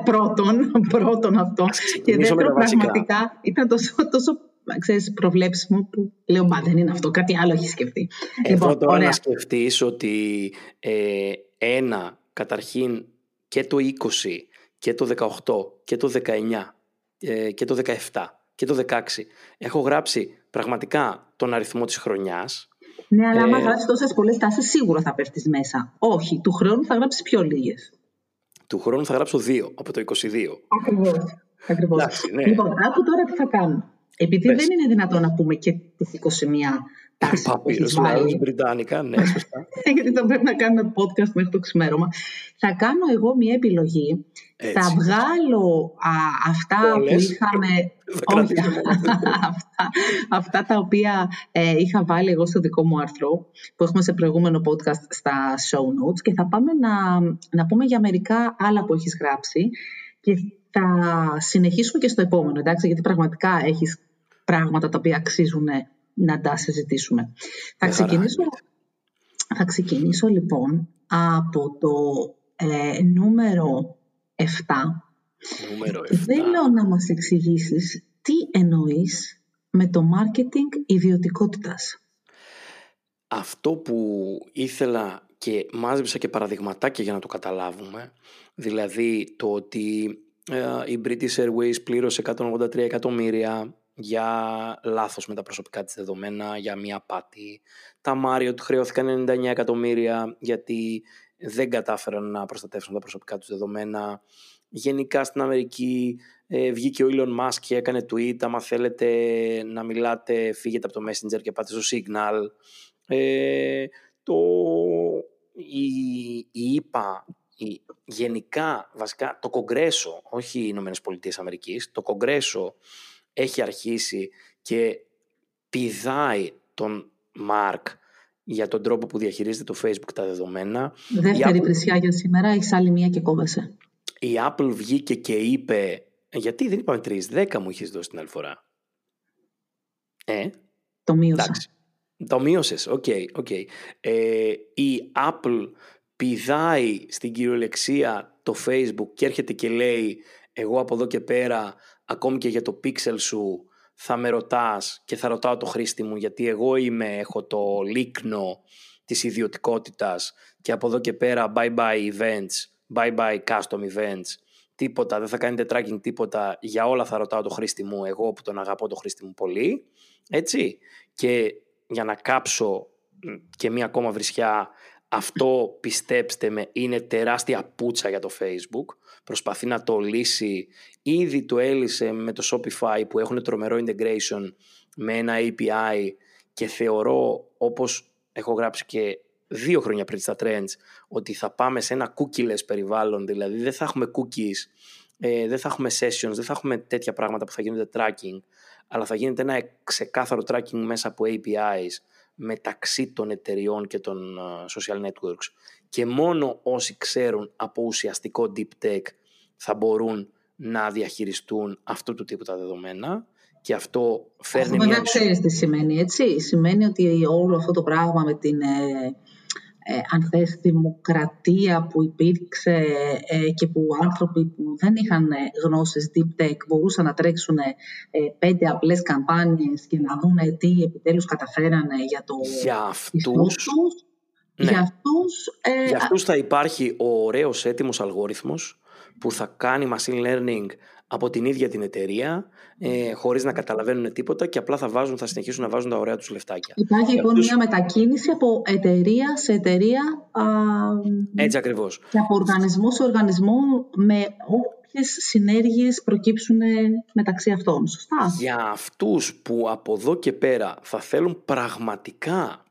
πρώτον, πρώτον αυτό. Και δεύτερον, πραγματικά ήταν τόσο, τόσο ξέρεις, προβλέψιμο που λέω μα δεν είναι αυτό, κάτι άλλο έχει σκεφτεί. Εδώ λοιπόν, τώρα ωραία. να σκεφτείς ότι ε, ένα, καταρχήν και το 20 και το 18 και το 19 ε, και το 17 και το 16 έχω γράψει πραγματικά τον αριθμό της χρονιάς ναι, αλλά άμα ε, γράψεις τόσες πολλές τάσεις, σίγουρα θα πέφτεις μέσα. Όχι, του χρόνου θα γράψεις πιο λίγες. Του χρόνου θα γράψω δύο από το 22. Ακριβώς. Ακριβώς. Ναι. Λοιπόν, άκου τώρα τι θα κάνω. Επειδή Πες. δεν είναι δυνατόν να πούμε και τι 21 τάσει. Παπύρο, λαό Βρυτάνικα, ναι, σωστά. Γιατί θα πρέπει να κάνουμε podcast μέχρι το ξημέρωμα. Θα κάνω εγώ μια επιλογή. Έτσι. Θα βγάλω α, αυτά που είχαμε. Όχι, αυτά, αυτά τα οποία ε, είχα βάλει εγώ στο δικό μου άρθρο που έχουμε σε προηγούμενο podcast στα show notes και θα πάμε να, να πούμε για μερικά άλλα που έχεις γράψει και θα συνεχίσουμε και στο επόμενο, εντάξει, γιατί πραγματικά έχεις πράγματα τα οποία αξίζουν να τα συζητήσουμε. Θα ξεκινήσω, θα ξεκινήσω λοιπόν από το ε, νούμερο 7. Νούμερο 7. Θέλω να μας εξηγήσεις τι εννοείς με το marketing ιδιωτικότητας. Αυτό που ήθελα και μάζεψα και παραδειγματάκια για να το καταλάβουμε, δηλαδή το ότι ε, η British Airways πλήρωσε 183 εκατομμύρια για λάθος με τα προσωπικά της δεδομένα, για μία πάτη. Τα Marriott χρεώθηκαν 99 εκατομμύρια γιατί δεν κατάφεραν να προστατεύσουν τα προσωπικά τους δεδομένα. Γενικά στην Αμερική ε, βγήκε ο Elon Musk και έκανε tweet άμα θέλετε να μιλάτε φύγετε από το Messenger και πάτε στο Signal. Ε, το, η, η ΕΠΑ γενικά, βασικά, το Κογκρέσο, όχι οι Ηνωμένες Πολιτείες Αμερικής, το Κογκρέσο έχει αρχίσει και πηδάει τον Μάρκ για τον τρόπο που διαχειρίζεται το Facebook τα δεδομένα. Δεύτερη Apple... για σήμερα, έχεις άλλη μία και κόβεσαι. Η Apple βγήκε και είπε, γιατί δεν είπαμε τρεις, δέκα μου είχες δώσει την άλλη φορά. Ε, το μείωσα. Εντάξει. Το μείωσες, OK, okay, okay. ε, η Apple πηδάει στην κυριολεξία το Facebook και έρχεται και λέει εγώ από εδώ και πέρα ακόμη και για το pixel σου θα με ρωτάς και θα ρωτάω το χρήστη μου γιατί εγώ είμαι, έχω το λίκνο της ιδιωτικότητας και από εδώ και πέρα bye bye events, bye bye custom events, τίποτα, δεν θα κάνετε tracking τίποτα, για όλα θα ρωτάω το χρήστη μου, εγώ που τον αγαπώ το χρήστη μου πολύ, έτσι. Και για να κάψω και μία ακόμα βρισιά, αυτό πιστέψτε με είναι τεράστια πούτσα για το Facebook. Προσπαθεί να το λύσει. Ήδη το έλυσε με το Shopify που έχουν τρομερό integration με ένα API και θεωρώ όπως έχω γράψει και δύο χρόνια πριν στα trends ότι θα πάμε σε ένα cookieless περιβάλλον δηλαδή δεν θα έχουμε cookies ε, δεν θα έχουμε sessions, δεν θα έχουμε τέτοια πράγματα που θα γίνονται tracking αλλά θα γίνεται ένα ξεκάθαρο tracking μέσα από APIs μεταξύ των εταιριών και των social networks και μόνο όσοι ξέρουν από ουσιαστικό deep tech θα μπορούν να διαχειριστούν αυτού του τύπου τα δεδομένα και αυτό φέρνει αυτό μια... Δεν ξέρεις τι σημαίνει, έτσι. Σημαίνει ότι όλο αυτό το πράγμα με την ε, ε, αν θες, δημοκρατία που υπήρξε ε, και που άνθρωποι που δεν είχαν ε, γνώσεις deep tech μπορούσαν να τρέξουν ε, πέντε απλές καμπάνιες και να δουν τι επιτέλους καταφέρανε για το για αυτούς, ναι. για, αυτούς, ε, για αυτούς θα υπάρχει ο ωραίος έτοιμος αλγόριθμος που θα κάνει machine learning από την ίδια την εταιρεία, ε, χωρίς να καταλαβαίνουν τίποτα και απλά θα, βάζουν, θα συνεχίσουν να βάζουν τα ωραία τους λεφτάκια. Υπάρχει λοιπόν μια μετακίνηση από εταιρεία σε εταιρεία. Α, Έτσι ακριβώς. Και από οργανισμό σε οργανισμό με κάποιες συνέργειες προκύψουν μεταξύ αυτών. Σωστά. Για αυτούς που από εδώ και πέρα θα θέλουν πραγματικά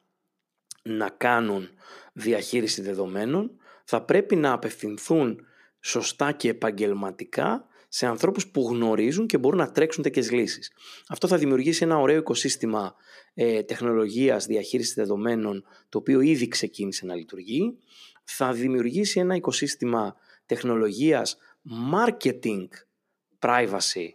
να κάνουν διαχείριση δεδομένων, θα πρέπει να απευθυνθούν σωστά και επαγγελματικά σε ανθρώπους που γνωρίζουν και μπορούν να τρέξουν τέτοιες λύσεις. Αυτό θα δημιουργήσει ένα ωραίο οικοσύστημα ε, τεχνολογίας διαχείρισης δεδομένων, το οποίο ήδη ξεκίνησε να λειτουργεί. Θα δημιουργήσει ένα οικοσύστημα τεχνολογίας marketing privacy,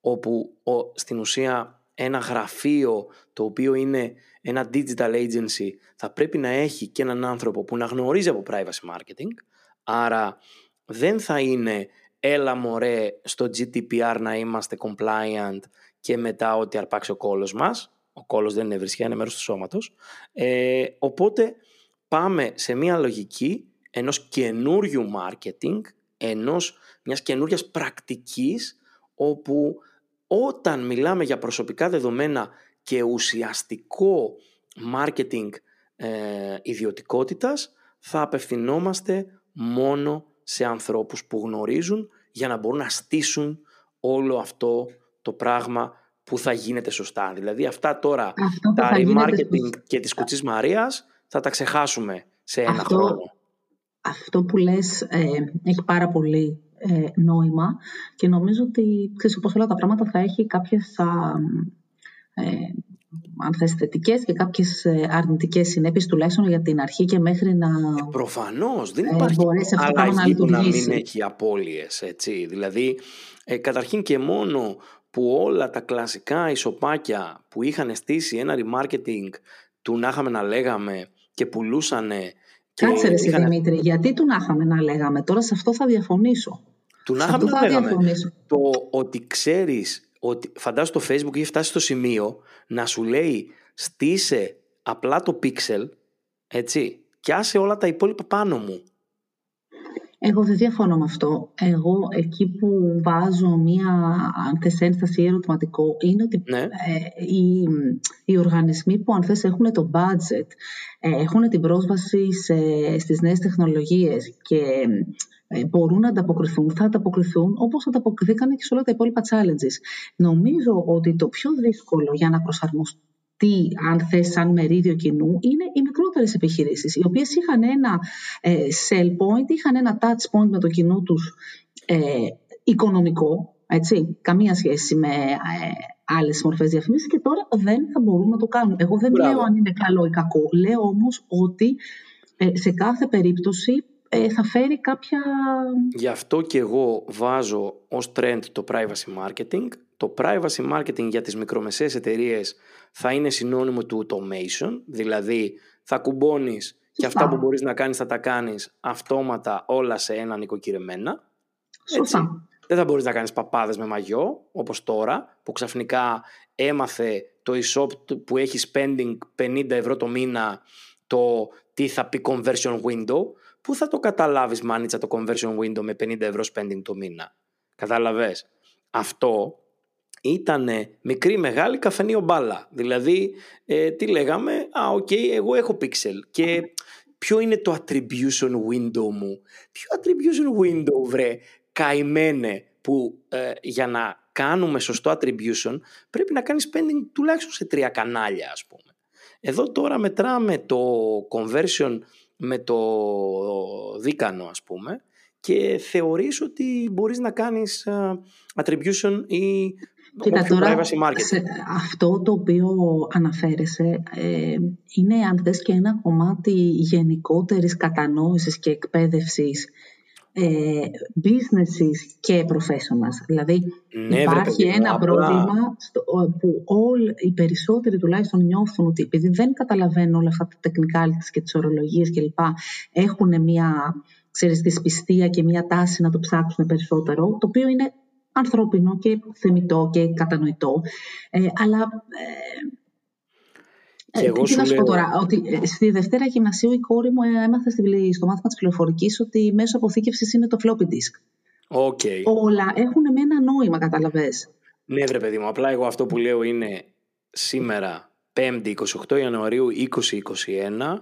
όπου ο, στην ουσία ένα γραφείο το οποίο είναι ένα digital agency θα πρέπει να έχει και έναν άνθρωπο που να γνωρίζει από privacy marketing, άρα δεν θα είναι έλα μωρέ στο GDPR να είμαστε compliant και μετά ότι αρπάξει ο κόλος μας. Ο κόλος δεν είναι βρισιά, είναι μέρος του σώματος. Ε, οπότε πάμε σε μια λογική ενός καινούριου marketing, ενός μιας καινούργια πρακτικής όπου όταν μιλάμε για προσωπικά δεδομένα και ουσιαστικό marketing ε, ιδιωτικότητας θα απευθυνόμαστε μόνο σε ανθρώπους που γνωρίζουν για να μπορούν να στήσουν όλο αυτό το πράγμα που θα γίνεται σωστά. Δηλαδή αυτά τώρα τα remarketing και της Κουτσής Μαρίας θα τα ξεχάσουμε σε ένα αυτό, χρόνο. Αυτό που λες ε, έχει πάρα πολύ ε, νόημα και νομίζω ότι ξέρεις, όπως όλα τα πράγματα θα έχει κάποιες ε, αν θες θετικές και κάποιες ε, αρνητικές συνέπειες τουλάχιστον για την αρχή και μέχρι να ε, Προφανώς, δεν υπάρχει ε, αλλαγή που να μην έχει απώλειες, έτσι. Δηλαδή, ε, καταρχήν και μόνο που όλα τα κλασικά ισοπάκια που είχαν στήσει ένα remarketing του να είχαμε να λέγαμε και πουλούσανε Κάτσε ρε είχαν... Δημήτρη, γιατί του να είχαμε να λέγαμε, τώρα σε αυτό θα διαφωνήσω. Του να είχαμε να λέγαμε. Το ότι ξέρεις ότι φαντάζομαι το Facebook έχει φτάσει στο σημείο να σου λέει στήσε απλά το pixel, έτσι, και άσε όλα τα υπόλοιπα πάνω μου. Εγώ δεν διαφωνώ με αυτό. Εγώ εκεί που βάζω μία αντεσένσταση ή ερωτηματικό είναι ότι ναι. ε, οι, οι οργανισμοί που αν θες έχουν το budget, ε, έχουν την πρόσβαση σε, στις νέες τεχνολογίες και ε, μπορούν να ανταποκριθούν, θα ανταποκριθούν όπως ανταποκριθήκαν και σε όλα τα υπόλοιπα challenges. Νομίζω ότι το πιο δύσκολο για να προσαρμοστεί αν θες σαν μερίδιο κοινού, είναι οι μικρότερες επιχειρήσεις, οι οποίες είχαν ένα ε, sell point, είχαν ένα touch point με το κοινό τους ε, οικονομικό, έτσι, καμία σχέση με ε, άλλες μορφές διαφημίσεις και τώρα δεν θα μπορούν να το κάνουν. Εγώ δεν λέω αν είναι καλό ή κακό, λέω όμως ότι ε, σε κάθε περίπτωση ε, θα φέρει κάποια... Γι' αυτό και εγώ βάζω ως trend το privacy marketing. Το privacy marketing για τις μικρομεσαίες εταιρείες θα είναι συνώνυμο του automation, δηλαδή θα κουμπώνεις και αυτά που μπορείς να κάνεις θα τα κάνεις αυτόματα όλα σε ένα νοικοκυρεμένα. Έτσι. Δεν θα μπορείς να κάνεις παπάδες με μαγιό, όπως τώρα, που ξαφνικά έμαθε το e-shop που έχει spending 50 ευρώ το μήνα το τι θα πει conversion window πού θα το καταλάβεις μάνιτσα το conversion window με 50 ευρώ spending το μήνα; Κατάλαβες; Αυτό ήταν μικρή μεγάλη καφενείο μπάλα. Δηλαδή, ε, τι λέγαμε, α, OK, okay, εγώ έχω pixel και ποιο είναι το attribution window μου; Ποιο attribution window, βρε, καημένε, που ε, για να κάνουμε σωστό attribution πρέπει να κάνεις spending τουλάχιστον σε τρία κανάλια, ας πούμε. Εδώ τώρα μετράμε το conversion με το δίκανο ας πούμε και θεωρείς ότι μπορείς να κάνεις attribution ή Κοίτα, τώρα, privacy marketing. αυτό το οποίο αναφέρεσαι ε, είναι αν θες και ένα κομμάτι γενικότερης κατανόησης και εκπαίδευσης ε, businesses και professionals. Δηλαδή ναι, υπάρχει ένα πρόβλημα στο, που όλοι, οι περισσότεροι τουλάχιστον νιώθουν ότι επειδή δεν καταλαβαίνουν όλα αυτά τα τεχνικά και τις ορολογίες κλπ. έχουν μια ξέρεις, δυσπιστία και μια τάση να το ψάξουν περισσότερο, το οποίο είναι ανθρώπινο και θεμητό και κατανοητό. Ε, αλλά ε, και εγώ τι να σου πω τώρα, ότι ε, στη Δευτέρα Γυμνασίου η κόρη μου ε, έμαθε στο μάθημα της πληροφορικής ότι μέσω αποθήκευσης είναι το floppy disk. Okay. Όλα έχουν με ένα νόημα, καταλαβέ. Ναι, βρε παιδί μου. Απλά εγώ αυτό που λέω είναι σήμερα, 5η 28 Ιανουαρίου 2021,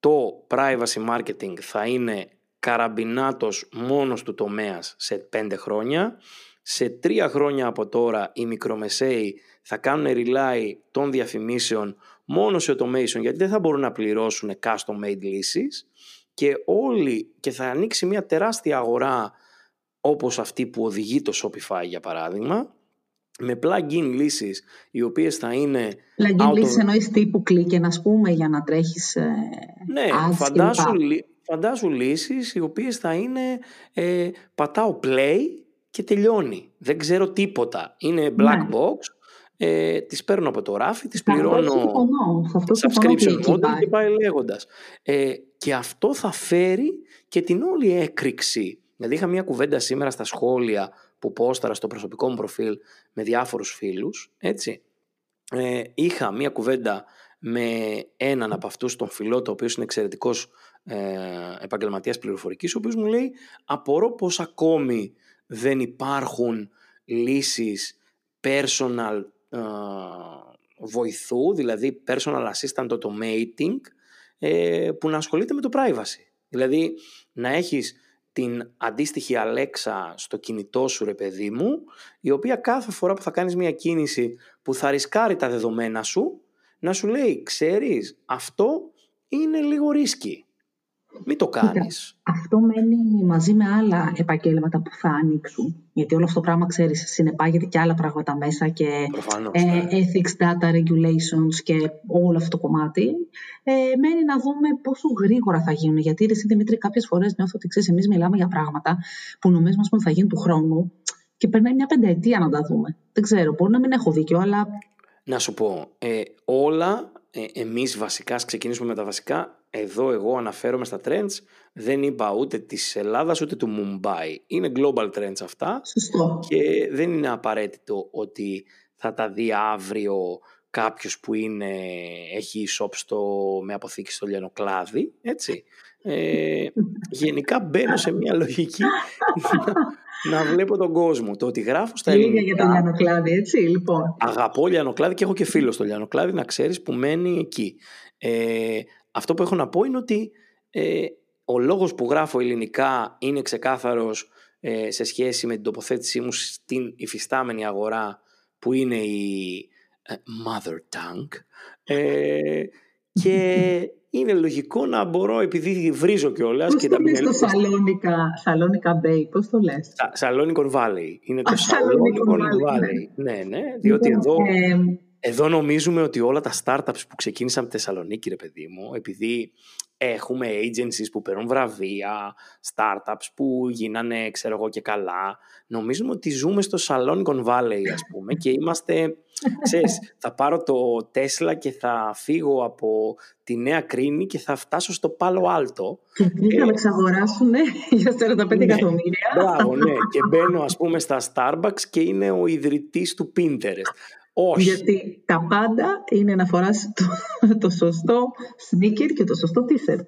το privacy marketing θα είναι καραμπινάτος μόνος του τομέας σε πέντε χρόνια. Σε τρία χρόνια από τώρα οι μικρομεσαίοι θα κάνουν rely των διαφημίσεων μόνο σε automation γιατί δεν θα μπορούν να πληρώσουν custom made λύσεις και όλοι και θα ανοίξει μια τεράστια αγορά όπως αυτή που οδηγεί το Shopify για παράδειγμα με plug-in λύσεις οι οποίες θα είναι... Plug-in λύσεις of... εννοείς τύπου κλικ να πούμε για να τρέχεις ε, Ναι, φαντάσου, φαντάσου λύσεις οι οποίες θα είναι ε, πατάω play και τελειώνει. Δεν ξέρω τίποτα. Είναι black ναι. box, ε, τις παίρνω από το ράφι, τις πληρώνω subscription model και πάει λέγοντας. Ε, και αυτό θα φέρει και την όλη έκρηξη. Δηλαδή είχα μια κουβέντα σήμερα στα σχόλια που πόσταρα στο προσωπικό μου προφίλ με διάφορους φίλους, έτσι. Ε, είχα μια κουβέντα με έναν από αυτούς τον φιλότο, ο οποίος είναι εξαιρετικός ε, επαγγελματίας πληροφορικής, ο οποίος μου λέει απορώ πως ακόμη δεν υπάρχουν λύσεις personal ε, βοηθού, δηλαδή personal assistant automating, ε, που να ασχολείται με το privacy. Δηλαδή να έχεις την αντίστοιχη Alexa στο κινητό σου ρε παιδί μου, η οποία κάθε φορά που θα κάνεις μια κίνηση που θα ρισκάρει τα δεδομένα σου, να σου λέει, ξέρεις, αυτό είναι λίγο ρίσκι. Μην το κάνεις. Αυτό μένει μαζί με άλλα επαγγέλματα που θα ανοίξουν. Γιατί όλο αυτό το πράγμα, ξέρεις, συνεπάγεται και άλλα πράγματα μέσα και ε, ναι. ethics, data regulations και όλο αυτό το κομμάτι. Ε, μένει να δούμε πόσο γρήγορα θα γίνουν. Γιατί, εσύ Δημήτρη, κάποιες φορές νιώθω ότι ξέρεις, εμείς μιλάμε για πράγματα που νομίζουμε ότι θα γίνουν του χρόνου και περνάει μια πενταετία να τα δούμε. Δεν ξέρω, μπορεί να μην έχω δίκιο, αλλά... Να σου πω, ε, όλα ε, εμείς βασικά, ξεκινήσουμε με τα βασικά, εδώ εγώ αναφέρομαι στα trends, δεν είπα ούτε της Ελλάδας ούτε του Mumbai. Είναι global trends αυτά και δεν είναι απαραίτητο ότι θα τα δει αύριο κάποιος που είναι, έχει shop στο, με αποθήκη στο λιανοκλάδι, έτσι. Ε, γενικά μπαίνω σε μια λογική να, βλέπω τον κόσμο. Το ότι γράφω στα ελληνικά... για το λιανοκλάδι, έτσι, λοιπόν. Αγαπώ λιανοκλάδι και έχω και φίλο στο λιανοκλάδι, να ξέρεις, που μένει εκεί. Ε, αυτό που έχω να πω είναι ότι ε, ο λόγος που γράφω ελληνικά είναι ξεκάθαρος ε, σε σχέση με την τοποθέτησή μου στην υφιστάμενη αγορά που είναι η ε, mother tongue ε, και είναι λογικό να μπορώ επειδή βρίζω κιόλας. Πώς και το λες το Σαλόνικα, Σαλόνικα Bay, πώς το λες; Σα, Σαλόνικον Valley. Είναι το Σαλόνικον Valley. Ναι, ναι, ναι διότι λοιπόν, εδώ... Εδώ νομίζουμε ότι όλα τα startups που ξεκίνησαν από τη Θεσσαλονίκη, ρε παιδί μου, επειδή έχουμε agencies που παίρνουν βραβεία, startups που γίνανε, ξέρω εγώ και καλά, νομίζουμε ότι ζούμε στο Silicon Valley, ας πούμε, και είμαστε, ξέρεις, θα πάρω το Tesla και θα φύγω από τη Νέα Κρίνη και θα φτάσω στο Πάλο Άλτο. Και θα με εξαγοράσουν για 45 ναι, εκατομμύρια. Μπράβο, ναι. Και μπαίνω, ας πούμε, στα Starbucks και είναι ο ιδρυτής του Pinterest. Όχι. Γιατί τα πάντα είναι να φοράς το, το σωστό sneaker και το σωστό t-shirt.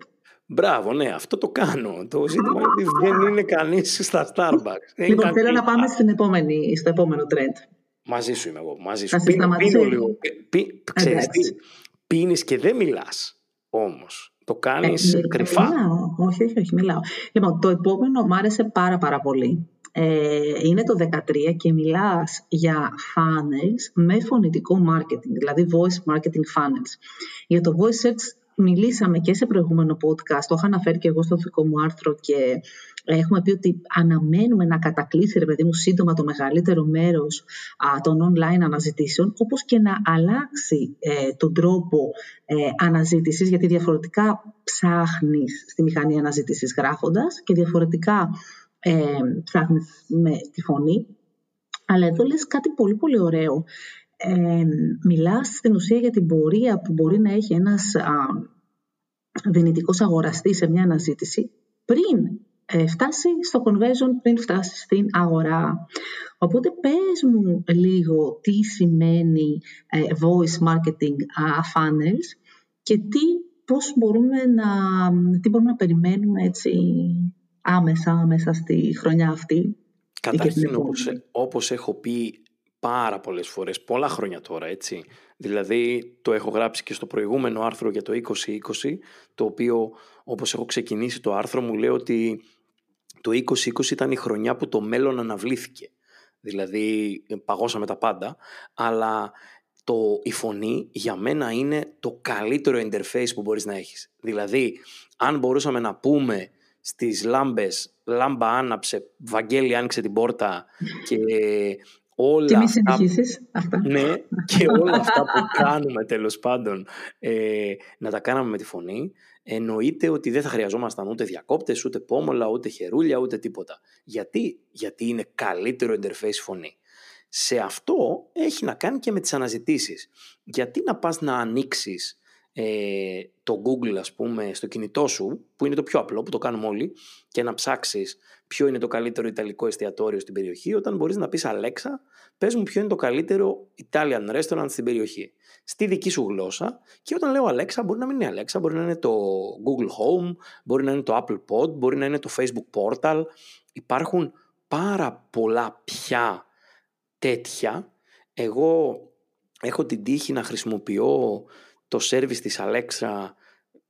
Μπράβο, ναι, αυτό το κάνω. Το ζήτημα είναι ότι δεν είναι κανείς στα Starbucks. Λοιπόν, θέλω να πάμε στην επόμενη, στο επόμενο trend. Μαζί σου είμαι εγώ. Μαζί σου. Πίνω, πίνω λίγο. Πί, ξέρεις τι, πίνεις και δεν μιλάς όμως. Το κάνεις ε, κρυφά. Μιλάω. Όχι, όχι, όχι, μιλάω. Λοιπόν, το επόμενο μου άρεσε πάρα πάρα πολύ. Ε, είναι το 13 και μιλάς για funnels με φωνητικό marketing, δηλαδή voice marketing funnels. Για το voice search μιλήσαμε και σε προηγούμενο podcast, το είχα αναφέρει και εγώ στο δικό μου άρθρο και έχουμε πει ότι αναμένουμε να κατακλείσει, ρε παιδί μου, σύντομα το μεγαλύτερο μέρος α, των online αναζητήσεων, όπως και να αλλάξει ε, τον τρόπο ε, αναζήτησης, γιατί διαφορετικά ψάχνεις στη μηχανή αναζήτησης γράφοντας και διαφορετικά ε, ψάχνεις με τη φωνή. Αλλά εδώ λες κάτι πολύ πολύ ωραίο. Ε, μιλάς στην ουσία για την πορεία που μπορεί να έχει ένας α, δυνητικός αγοραστής σε μια αναζήτηση πριν ε, φτάσει στο conversion, πριν φτάσει στην αγορά. Οπότε πες μου λίγο τι σημαίνει ε, voice marketing funnels και τι, πώς μπορούμε να, τι μπορούμε να περιμένουμε έτσι άμεσα, μέσα στη χρονιά αυτή. Καταρχήν, όπως, όπως έχω πει πάρα πολλές φορές, πολλά χρόνια τώρα, έτσι. Δηλαδή, το έχω γράψει και στο προηγούμενο άρθρο για το 2020, το οποίο, όπως έχω ξεκινήσει το άρθρο μου, λέω ότι το 2020 ήταν η χρονιά που το μέλλον αναβλήθηκε. Δηλαδή, παγώσαμε τα πάντα, αλλά το, η φωνή για μένα είναι το καλύτερο interface που μπορείς να έχεις. Δηλαδή, αν μπορούσαμε να πούμε στις λάμπες, λάμπα άναψε, Βαγγέλη άνοιξε την πόρτα και όλα και αυτά, αυτά. Ναι, και όλα αυτά που κάνουμε τέλος πάντων ε, να τα κάναμε με τη φωνή, εννοείται ότι δεν θα χρειαζόμασταν ούτε διακόπτες, ούτε πόμολα, ούτε χερούλια, ούτε τίποτα. Γιατί, Γιατί είναι καλύτερο interface φωνή. Σε αυτό έχει να κάνει και με τις αναζητήσεις. Γιατί να πας να ανοίξεις ε, το Google ας πούμε στο κινητό σου που είναι το πιο απλό που το κάνουμε όλοι και να ψάξεις ποιο είναι το καλύτερο Ιταλικό εστιατόριο στην περιοχή όταν μπορείς να πεις Alexa πες μου ποιο είναι το καλύτερο Italian restaurant στην περιοχή στη δική σου γλώσσα και όταν λέω Alexa μπορεί να μην είναι Alexa μπορεί να είναι το Google Home μπορεί να είναι το Apple Pod μπορεί να είναι το Facebook Portal. Υπάρχουν πάρα πολλά πια τέτοια. Εγώ έχω την τύχη να χρησιμοποιώ το σερβις της Alexa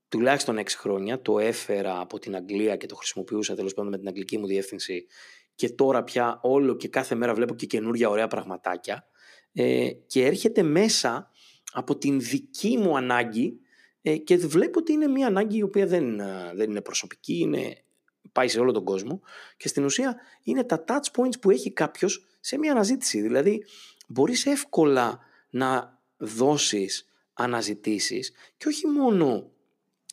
τουλάχιστον 6 χρόνια. Το έφερα από την Αγγλία και το χρησιμοποιούσα τέλος πάντων με την αγγλική μου διεύθυνση και τώρα πια όλο και κάθε μέρα βλέπω και καινούργια ωραία πραγματάκια ε, και έρχεται μέσα από την δική μου ανάγκη ε, και βλέπω ότι είναι μια ανάγκη η οποία δεν, ε, δεν είναι προσωπική, είναι, πάει σε όλο τον κόσμο και στην ουσία είναι τα touch points που έχει κάποιος σε μια αναζήτηση. Δηλαδή μπορείς εύκολα να δώσεις αναζητήσεις και όχι μόνο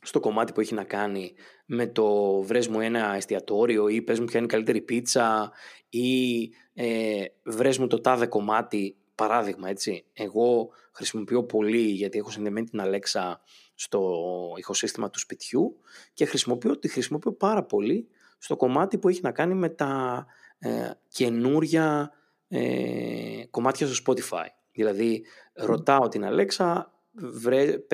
στο κομμάτι που έχει να κάνει με το βρες μου ένα εστιατόριο ή πες μου ποια είναι η καλύτερη πίτσα ή ε, βρες μου το τάδε κομμάτι παράδειγμα έτσι εγώ χρησιμοποιώ πολύ γιατί έχω συνδεμένη την Αλέξα στο ηχοσύστημα του σπιτιού και χρησιμοποιώ, τη χρησιμοποιώ πάρα πολύ στο κομμάτι που έχει να κάνει με τα ε, καινούρια ε, κομμάτια στο Spotify. Δηλαδή ρωτάω την Αλέξα βρε,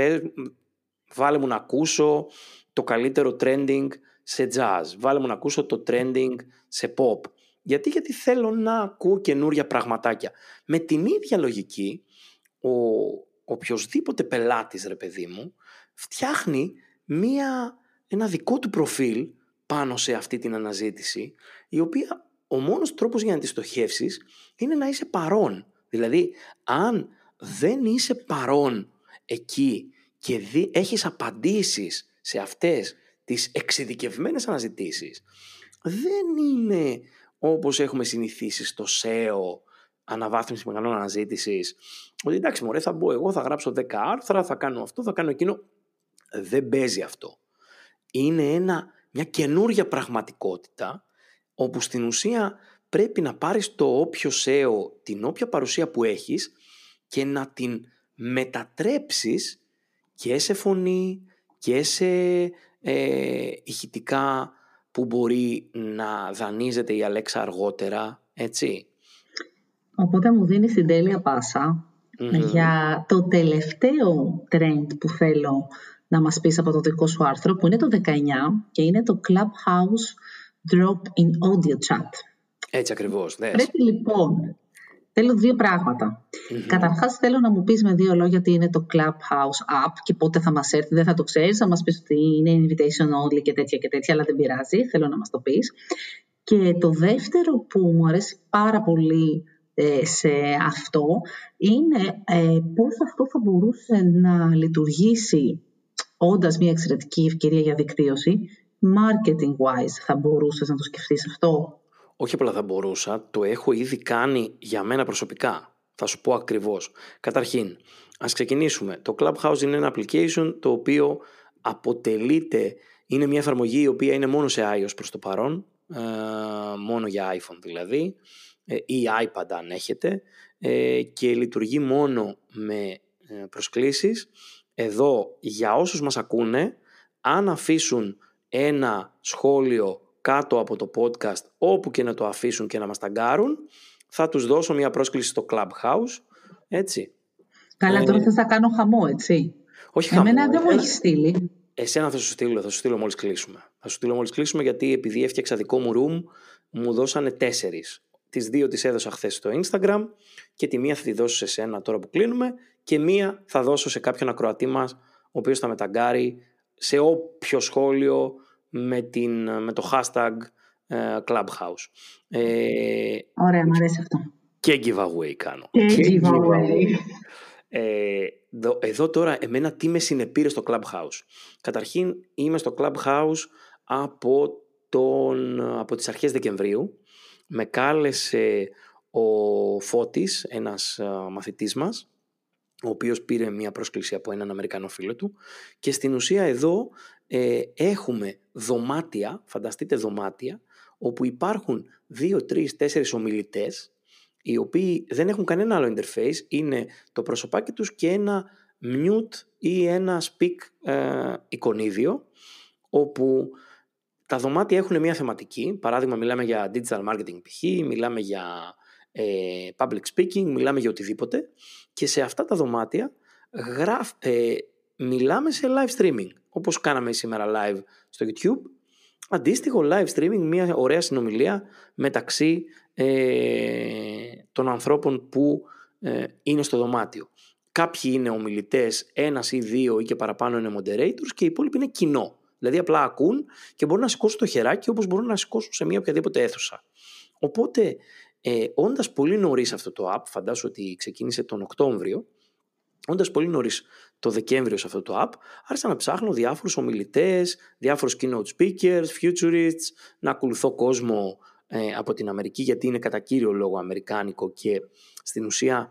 βάλε μου να ακούσω το καλύτερο trending σε jazz, βάλε μου να ακούσω το trending σε pop. Γιατί, γιατί θέλω να ακούω καινούρια πραγματάκια. Με την ίδια λογική, ο οποιοδήποτε πελάτης, ρε παιδί μου, φτιάχνει μία, ένα δικό του προφίλ πάνω σε αυτή την αναζήτηση, η οποία ο μόνος τρόπος για να τη στοχεύσεις είναι να είσαι παρόν. Δηλαδή, αν δεν είσαι παρόν εκεί και δι, έχεις απαντήσεις σε αυτές τις εξειδικευμένες αναζητήσεις, δεν είναι όπως έχουμε συνηθίσει στο SEO, αναβάθμιση μεγαλών αναζήτησης, ότι εντάξει, μωρέ, θα μπω εγώ, θα γράψω 10 άρθρα, θα κάνω αυτό, θα κάνω εκείνο. Δεν παίζει αυτό. Είναι ένα, μια καινούρια πραγματικότητα, όπου στην ουσία πρέπει να πάρεις το όποιο SEO, την όποια παρουσία που έχεις και να την μετατρέψεις και σε φωνή και σε ε, ηχητικά που μπορεί να δανείζεται η Αλέξα αργότερα, έτσι. Οπότε μου δίνεις την τέλεια για το τελευταίο trend που θέλω να μας πεις από το δικό σου άρθρο, που είναι το 19 και είναι το Clubhouse Drop in Audio Chat. Έτσι ακριβώς, δες. Πρέπει λοιπόν Θέλω δύο πράγματα. Καταρχάς θέλω να μου πεις με δύο λόγια τι είναι το Clubhouse App και πότε θα μας έρθει. Δεν θα το ξέρεις, θα μας πεις ότι είναι invitation only και τέτοια και τέτοια, αλλά δεν πειράζει. Θέλω να μας το πεις. Και το δεύτερο που μου αρέσει πάρα πολύ ε, σε αυτό είναι ε, πώς αυτό θα μπορούσε να λειτουργήσει όντας μια εξαιρετική ευκαιρία για δικτύωση, marketing wise θα μπορούσες να το σκεφτείς αυτό; Όχι απλά θα μπορούσα, το έχω ήδη κάνει για μένα προσωπικά. Θα σου πω ακριβώς. Καταρχήν, ας ξεκινήσουμε. Το Clubhouse είναι ένα application το οποίο αποτελείται, είναι μια εφαρμογή η οποία είναι μόνο σε iOS προς το παρόν, ε, μόνο για iPhone δηλαδή, ε, ή iPad αν έχετε, ε, και λειτουργεί μόνο με προσκλήσεις. Εδώ, για όσους μας ακούνε, αν αφήσουν ένα σχόλιο κάτω από το podcast όπου και να το αφήσουν και να μας ταγκάρουν θα τους δώσω μια πρόσκληση στο Clubhouse έτσι. Καλά τώρα ε, θα κάνω χαμό έτσι. όχι χαμό Εμένα δεν μου έχει στείλει. Εσένα θα σου στείλω, θα σου στείλω μόλις κλείσουμε. Θα σου στείλω μόλις κλείσουμε γιατί επειδή έφτιαξα δικό μου room μου δώσανε τέσσερις. Τις δύο τις έδωσα χθες στο Instagram και τη μία θα τη δώσω σε σένα τώρα που κλείνουμε και μία θα δώσω σε κάποιον ακροατή μας ο οποίος θα μεταγκάρει σε όποιο σχόλιο με, την, με το hashtag uh, Clubhouse. Ε, Ωραία, μου αρέσει αυτό. Και giveaway κάνω. Και, giveaway. Ε, εδώ τώρα εμένα τι με συνεπήρε στο Clubhouse. Καταρχήν είμαι στο Clubhouse από, τον, από τις αρχές Δεκεμβρίου. Με κάλεσε ο Φώτης, ένας μαθητής μας, ο οποίος πήρε μια πρόσκληση από έναν Αμερικανό φίλο του και στην ουσία εδώ ε, έχουμε δωμάτια, φανταστείτε δωμάτια, όπου υπάρχουν δύο, τρεις, τέσσερις ομιλητές οι οποίοι δεν έχουν κανένα άλλο interface, είναι το προσωπάκι τους και ένα mute ή ένα speak ε, εικονίδιο, όπου τα δωμάτια έχουν μια θεματική, παράδειγμα μιλάμε για digital marketing π.χ., μιλάμε για ε, public speaking, μιλάμε για οτιδήποτε και σε αυτά τα δωμάτια γράφ, ε, μιλάμε σε live streaming, όπως κάναμε σήμερα live στο YouTube, αντίστοιχο live streaming, μια ωραία συνομιλία μεταξύ ε, των ανθρώπων που ε, είναι στο δωμάτιο. Κάποιοι είναι ομιλητές, ένας ή δύο ή και παραπάνω είναι moderators και οι υπόλοιποι είναι κοινό. Δηλαδή απλά ακούν και μπορούν να σηκώσουν το χεράκι όπως μπορούν να σηκώσουν σε μια οποιαδήποτε αίθουσα. Οπότε, ε, όντας πολύ νωρίς αυτό το app, φαντάσου ότι ξεκίνησε τον Οκτώβριο, όντας πολύ νωρίς το Δεκέμβριο σε αυτό το app, άρχισα να ψάχνω διάφορους ομιλητές, διάφορους keynote speakers, futurists, να ακολουθώ κόσμο ε, από την Αμερική γιατί είναι κατά κύριο λόγο αμερικάνικο και στην ουσία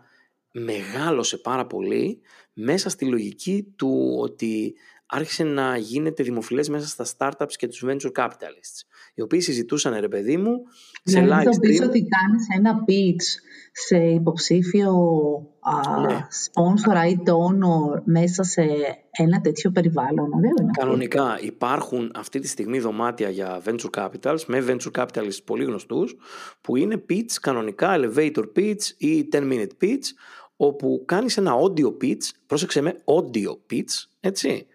μεγάλωσε πάρα πολύ μέσα στη λογική του ότι άρχισε να γίνεται δημοφιλές μέσα στα startups και τους venture capitalists οι οποίοι συζητούσαν ρε παιδί μου σε live stream. Δηλαδή ότι κάνεις ένα pitch σε υποψήφιο ναι. sponsor ή donor μέσα σε ένα τέτοιο περιβάλλον. Ωραίο είναι Κανονικά υπάρχουν αυτή τη στιγμή δωμάτια για venture capitals με venture capitalists πολύ γνωστούς που είναι pitch κανονικά, elevator pitch ή 10 minute pitch όπου κάνεις ένα audio pitch, πρόσεξε με audio pitch, έτσι,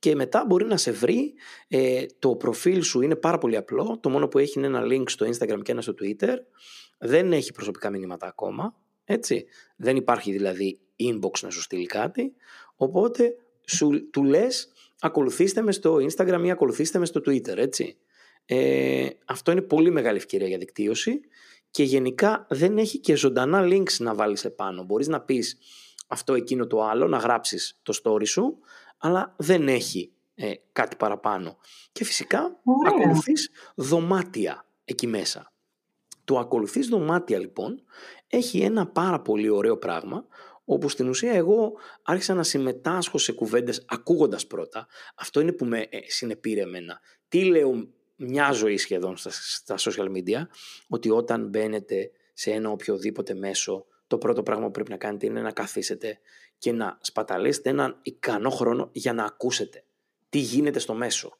και μετά μπορεί να σε βρει, ε, το προφίλ σου είναι πάρα πολύ απλό, το μόνο που έχει είναι ένα link στο Instagram και ένα στο Twitter, δεν έχει προσωπικά μηνύματα ακόμα, έτσι, δεν υπάρχει δηλαδή inbox να σου στείλει κάτι, οπότε σου, του λες ακολουθήστε με στο Instagram ή ακολουθήστε με στο Twitter, έτσι. Ε, αυτό είναι πολύ μεγάλη ευκαιρία για δικτύωση. Και γενικά δεν έχει και ζωντανά links να βάλεις επάνω. Μπορείς να πεις αυτό, εκείνο, το άλλο, να γράψεις το story σου, αλλά δεν έχει ε, κάτι παραπάνω. Και φυσικά Ωραία. ακολουθείς δωμάτια εκεί μέσα. Το ακολουθείς δωμάτια λοιπόν έχει ένα πάρα πολύ ωραίο πράγμα όπου στην ουσία εγώ άρχισα να συμμετάσχω σε κουβέντες ακούγοντας πρώτα. Αυτό είναι που με ε, συνεπήρε εμένα. Τι λέω μια ζωή σχεδόν στα, στα social media, ότι όταν μπαίνετε σε ένα οποιοδήποτε μέσο, το πρώτο πράγμα που πρέπει να κάνετε είναι να καθίσετε και να σπαταλέσετε έναν ικανό χρόνο για να ακούσετε τι γίνεται στο μέσο.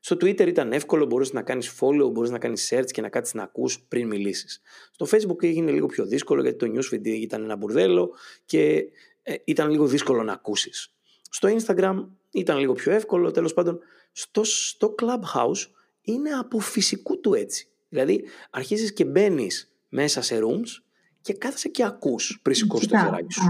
Στο Twitter ήταν εύκολο, μπορείς να κάνεις follow, μπορείς να κάνεις search και να κάτσεις να ακούς πριν μιλήσεις. Στο Facebook έγινε λίγο πιο δύσκολο γιατί το newsfeed ήταν ένα μπουρδέλο και ε, ήταν λίγο δύσκολο να ακούσεις. Στο Instagram ήταν λίγο πιο εύκολο, τέλος πάντων στο, στο Clubhouse είναι από φυσικού του έτσι. Δηλαδή αρχίζεις και μπαίνεις μέσα σε rooms και κάθεσαι και ακούς πριν σηκώσει το χεράκι σου.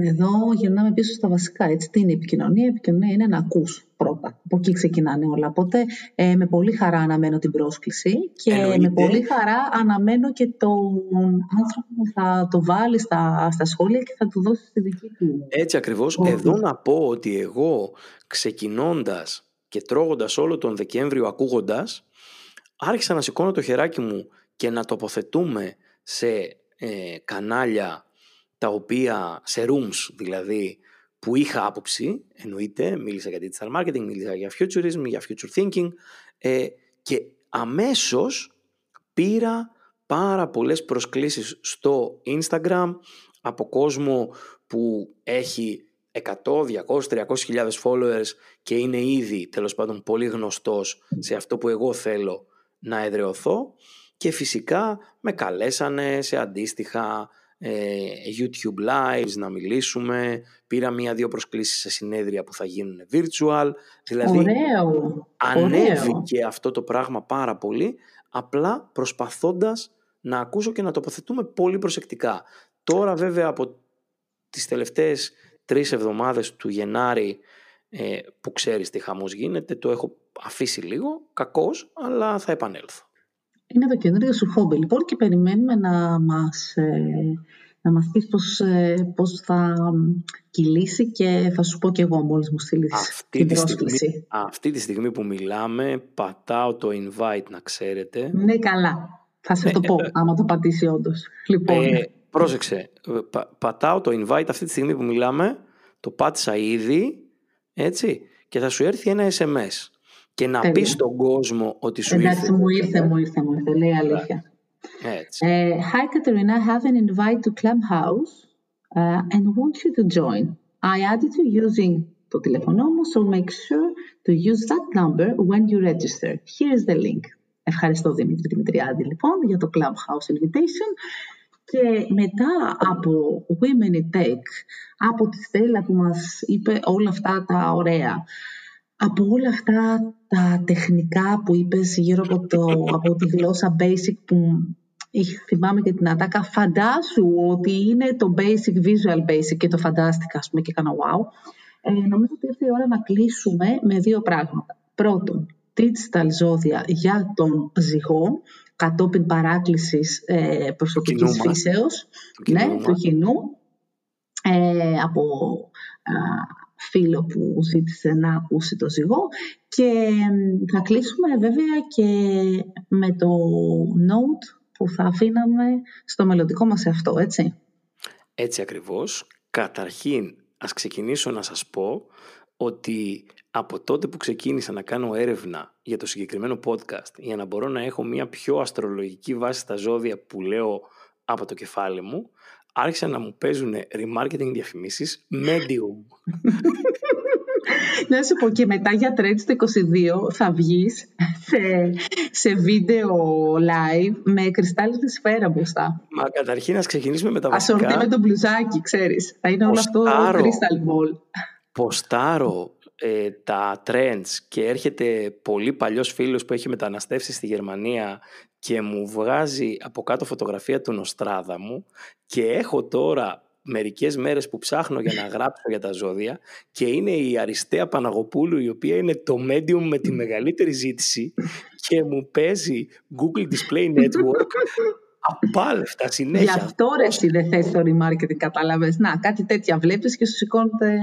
εδώ γυρνάμε πίσω στα βασικά. Έτσι, τι είναι η επικοινωνία; Η επικοινωνία είναι να ακούς πρώτα. Από εκεί ξεκινάνε όλα. Οπότε ε, με πολύ χαρά αναμένω την πρόσκληση και με πολύ χαρά αναμένω και τον άνθρωπο που θα το βάλει στα, στα σχόλια και θα του δώσει τη δική του. Έτσι ακριβώς. Εδώ να πω ότι εγώ ξεκινώντας και τρώγοντας όλο τον Δεκέμβριο ακούγοντας, άρχισα να σηκώνω το χεράκι μου και να τοποθετούμε σε ε, κανάλια τα οποία, σε rooms δηλαδή, που είχα άποψη, εννοείται, μίλησα για digital marketing, μίλησα για futurism, για future thinking ε, και αμέσως πήρα πάρα πολλές προσκλήσεις στο Instagram από κόσμο που έχει 100, 200, 300 χιλιάδες followers και είναι ήδη τέλος πάντων πολύ γνωστός σε αυτό που εγώ θέλω να εδρεωθώ και φυσικά με καλέσανε σε αντίστοιχα ε, YouTube Lives να μιλήσουμε, πήρα μία-δύο προσκλήσεις σε συνέδρια που θα γίνουν virtual, δηλαδή Ωραίο. ανέβηκε αυτό το πράγμα πάρα πολύ, απλά προσπαθώντας να ακούσω και να τοποθετούμε πολύ προσεκτικά. Τώρα βέβαια από τις τελευταίες τρεις εβδομάδες του Γενάρη ε, που ξέρεις τι χαμός γίνεται, το έχω αφήσει λίγο, κακός, αλλά θα επανέλθω. Είναι το καινούριο σου χόμπι λοιπόν και περιμένουμε να μας, ε, να μας πεις πώς, ε, πώς θα κυλήσει και θα σου πω και εγώ μόλις μου στείλεις αυτή την τη στιγμή, Αυτή τη στιγμή που μιλάμε πατάω το invite να ξέρετε. Ναι καλά, θα σε το πω άμα το πατήσει όντως. Λοιπόν. Ε, πρόσεξε, πατάω το invite αυτή τη στιγμή που μιλάμε, το πάτησα ήδη, έτσι, και θα σου έρθει ένα SMS και να πεις στον κόσμο ότι σου Εντάξει, ήρθε. μου ήρθε, μου ήρθε, μου ήρθε, λέει αλήθεια. Έτσι. Uh, hi Katerina, I have an invite to Clubhouse uh, and want you to join. I added you using το τηλέφωνο μου, so make sure to use that number when you register. Here is the link. Ευχαριστώ Δημήτρη Δημητριάδη λοιπόν για το Clubhouse invitation. Και μετά από Women in Tech, από τη Στέλλα που μας είπε όλα αυτά τα ωραία, από όλα αυτά τα τεχνικά που είπες γύρω από, το, από τη γλώσσα basic που θυμάμαι και την ατάκα, φαντάσου ότι είναι το basic, visual basic και το φαντάστηκα, ας πούμε, και έκανα wow. Ε, νομίζω ότι ήρθε η ώρα να κλείσουμε με δύο πράγματα. Πρώτον, digital ζώδια για τον ζυγό, κατόπιν παράκλησης ε, προσωπικής φύσεως, ναι, του κοινού, ε, από φίλο που ζήτησε να ακούσει το ζυγό και θα κλείσουμε βέβαια και με το note που θα αφήναμε στο μελλοντικό μας εαυτό, έτσι. Έτσι ακριβώς. Καταρχήν, ας ξεκινήσω να σας πω ότι από τότε που ξεκίνησα να κάνω έρευνα για το συγκεκριμένο podcast για να μπορώ να έχω μια πιο αστρολογική βάση στα ζώδια που λέω από το κεφάλι μου, άρχισαν να μου παίζουν remarketing διαφημίσεις medium. Να σου πω και μετά για Trends το 22 θα βγεις σε, σε βίντεο live με κρυστάλλινη σφαίρα μπροστά. Μα καταρχήν να ξεκινήσουμε με τα βασικά. Ασορτή με το μπλουζάκι, ξέρεις. Θα είναι όλο αυτό crystal ball. Ποστάρω ε, τα trends και έρχεται πολύ παλιός φίλος που έχει μεταναστεύσει στη Γερμανία και μου βγάζει από κάτω φωτογραφία του Νοστράδα μου και έχω τώρα μερικές μέρες που ψάχνω για να γράψω για τα ζώδια και είναι η Αριστεία Παναγοπούλου η οποία είναι το medium με τη μεγαλύτερη ζήτηση και μου παίζει Google Display Network απάλευτα συνέχεια. Γι' αυτό ρε εσύ δεν θες το remarketing κατάλαβες. Να κάτι τέτοια βλέπεις και σου σηκώνεται...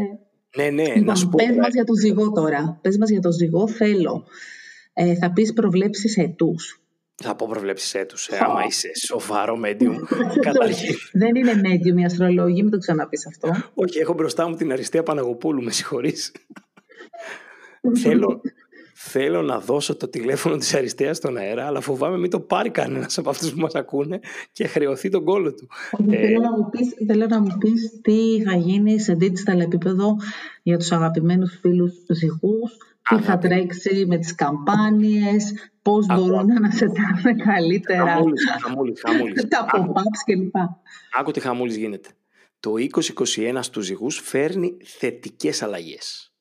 Ναι, ναι, λοιπόν, να σου πω. Πες μας για το ζυγό τώρα. Πες μας για το ζυγό θέλω. Ε, θα πεις προβλέψεις ετούς. Θα πω προβλέψεις έτους, ε, άμα είσαι σοβαρό medium. Καταρχήν. Δεν είναι medium η αστρολόγη, μην το ξαναπείς αυτό. Όχι, έχω μπροστά μου την Αριστεία Παναγοπούλου, με συγχωρείς. θέλω, θέλω να δώσω το τηλέφωνο της Αριστείας στον αέρα, αλλά φοβάμαι μην το πάρει κανένας από αυτούς που μας ακούνε και χρεωθεί τον κόλλο του. Ε, θέλω, να μου πεις, θέλω να μου πεις τι θα γίνει σε digital επίπεδο για τους αγαπημένους φίλους ζυγούς, τι θα τρέξει με τις καμπάνιες, πώς μπορούν να ανασετάνε καλύτερα χαμούλης, χαμούλης, χαμούλης. τα pop-ups κλπ. Άκου τι χαμούλης γίνεται. Το 2021 στους ζυγούς φέρνει θετικές αλλαγές.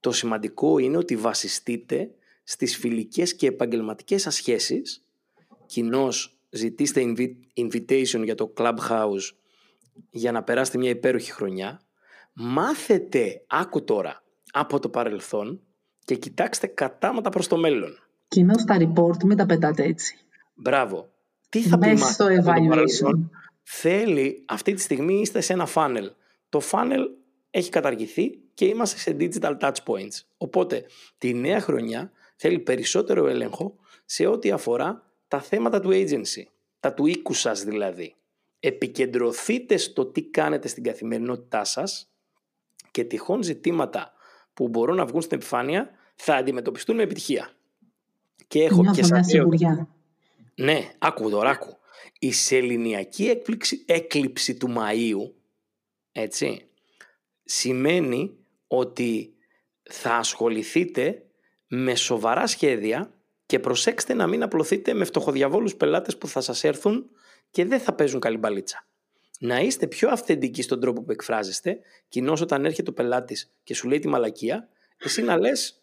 Το σημαντικό είναι ότι βασιστείτε στις φιλικές και επαγγελματικές σας σχέσεις. Κοινώς ζητήστε invitation για το Clubhouse για να περάσετε μια υπέροχη χρονιά. Μάθετε, άκου τώρα, από το παρελθόν και κοιτάξτε κατάματα προς το μέλλον. Κοινώς στα report, μην τα πετάτε έτσι. Μπράβο. Τι θα πει στο evaluation. Θέλει, αυτή τη στιγμή είστε σε ένα funnel. Το funnel έχει καταργηθεί και είμαστε σε digital touch points. Οπότε τη νέα χρονιά θέλει περισσότερο έλεγχο σε ό,τι αφορά τα θέματα του agency, τα του οίκου σας δηλαδή. Επικεντρωθείτε στο τι κάνετε στην καθημερινότητά σας και τυχόν ζητήματα που μπορούν να βγουν στην επιφάνεια θα αντιμετωπιστούν με επιτυχία. Και έχω Νιώθω και σαν σιγουριά. Ναι, άκου τώρα, άκου. Η σεληνιακή έκπληξη, έκλειψη του Μαΐου, έτσι, σημαίνει ότι θα ασχοληθείτε με σοβαρά σχέδια και προσέξτε να μην απλωθείτε με φτωχοδιαβόλους πελάτες που θα σας έρθουν και δεν θα παίζουν καλή μπαλίτσα. Να είστε πιο αυθεντικοί στον τρόπο που εκφράζεστε, κοινώς όταν έρχεται ο πελάτης και σου λέει τη μαλακία, εσύ να λες,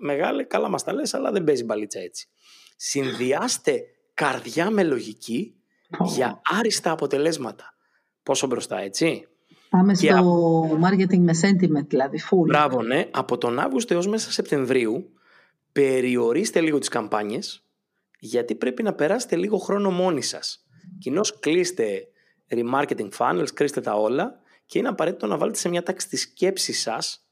μεγάλε, καλά μας τα λες, αλλά δεν παίζει μπαλίτσα έτσι. Συνδυάστε καρδιά με λογική για άριστα αποτελέσματα. Πόσο μπροστά, έτσι; Πάμε στο marketing με sentiment, δηλαδή, full. Μπράβο, ναι. Από τον Αύγουστο έως μέσα Σεπτεμβρίου περιορίστε λίγο τις καμπάνιες γιατί πρέπει να περάσετε λίγο χρόνο μόνοι σας. Κοινώς κλείστε remarketing funnels, κλείστε τα όλα και είναι απαραίτητο να βάλετε σε μια τάξη τη σκέψης σας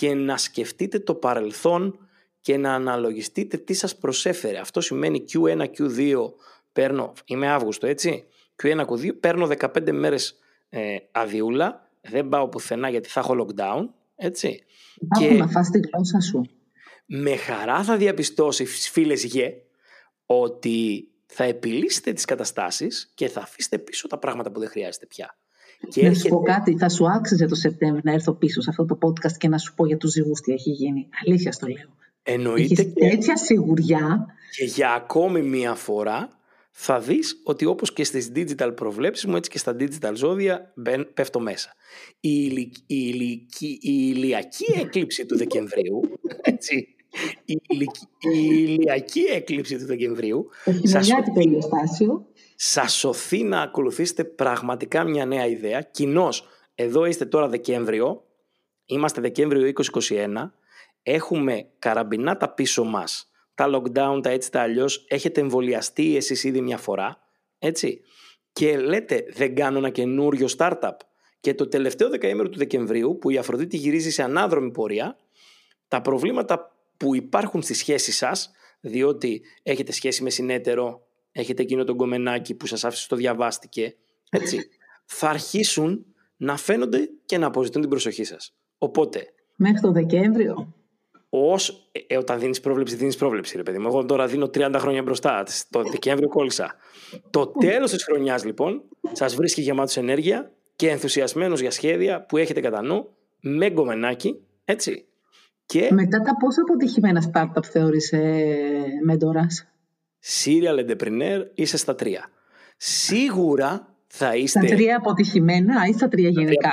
και να σκεφτείτε το παρελθόν και να αναλογιστείτε τι σας προσέφερε. Αυτό σημαίνει Q1, Q2 παίρνω, είμαι Αύγουστο έτσι, Q1, Q2 παίρνω 15 μέρες ε, αδειούλα, δεν πάω πουθενά γιατί θα έχω lockdown, έτσι; και να φας τη γλώσσα σου. Με χαρά θα διαπιστώσει φίλες γε ότι θα επιλύσετε τις καταστάσεις και θα αφήσετε πίσω τα πράγματα που δεν χρειάζεται πια. Και να σου πω κάτι, θα σου άξιζε το Σεπτέμβριο να έρθω πίσω σε αυτό το podcast και να σου πω για τους ζυγούς τι έχει γίνει. Αλήθεια στο λέω. Εννοείται Έχεις τέτοια σιγουριά. Και για ακόμη μία φορά θα δεις ότι όπως και στις digital προβλέψεις μου έτσι και στα digital ζώδια πέφτω μέσα. Η, η, η, η ηλιακή έκλειψη του Δεκεμβρίου, έτσι, η, η ηλιακή έκλειψη του Δεκεμβρίου σας σας σωθεί να ακολουθήσετε πραγματικά μια νέα ιδέα. Κοινώς, εδώ είστε τώρα Δεκέμβριο, είμαστε Δεκέμβριο 2021, έχουμε καραμπινά τα πίσω μας, τα lockdown, τα έτσι τα αλλιώς, έχετε εμβολιαστεί εσείς ήδη μια φορά, έτσι, και λέτε δεν κάνω ένα καινούριο startup. Και το τελευταίο δεκαήμερο του Δεκεμβρίου, που η Αφροδίτη γυρίζει σε ανάδρομη πορεία, τα προβλήματα που υπάρχουν στη σχέση σας, διότι έχετε σχέση με συνέτερο, έχετε εκείνο τον κομμενάκι που σας άφησε το διαβάστηκε, έτσι, θα αρχίσουν να φαίνονται και να αποζητούν την προσοχή σας. Οπότε... Μέχρι το Δεκέμβριο. Ως, ε, ε, όταν δίνεις πρόβλεψη, δίνεις πρόβλεψη, ρε παιδί μου. Εγώ τώρα δίνω 30 χρόνια μπροστά. Το Δεκέμβριο κόλλησα. Το τέλος της χρονιάς, λοιπόν, σας βρίσκει γεμάτος ενέργεια και ενθουσιασμένος για σχέδια που έχετε κατά νου, με γκομενάκι, έτσι. Και... Μετά τα πόσα αποτυχημένα startup θεωρείς ε, μέντορας; serial entrepreneur είσαι στα τρία. Σίγουρα θα είστε... Στα τρία αποτυχημένα ή στα τρία γενικά;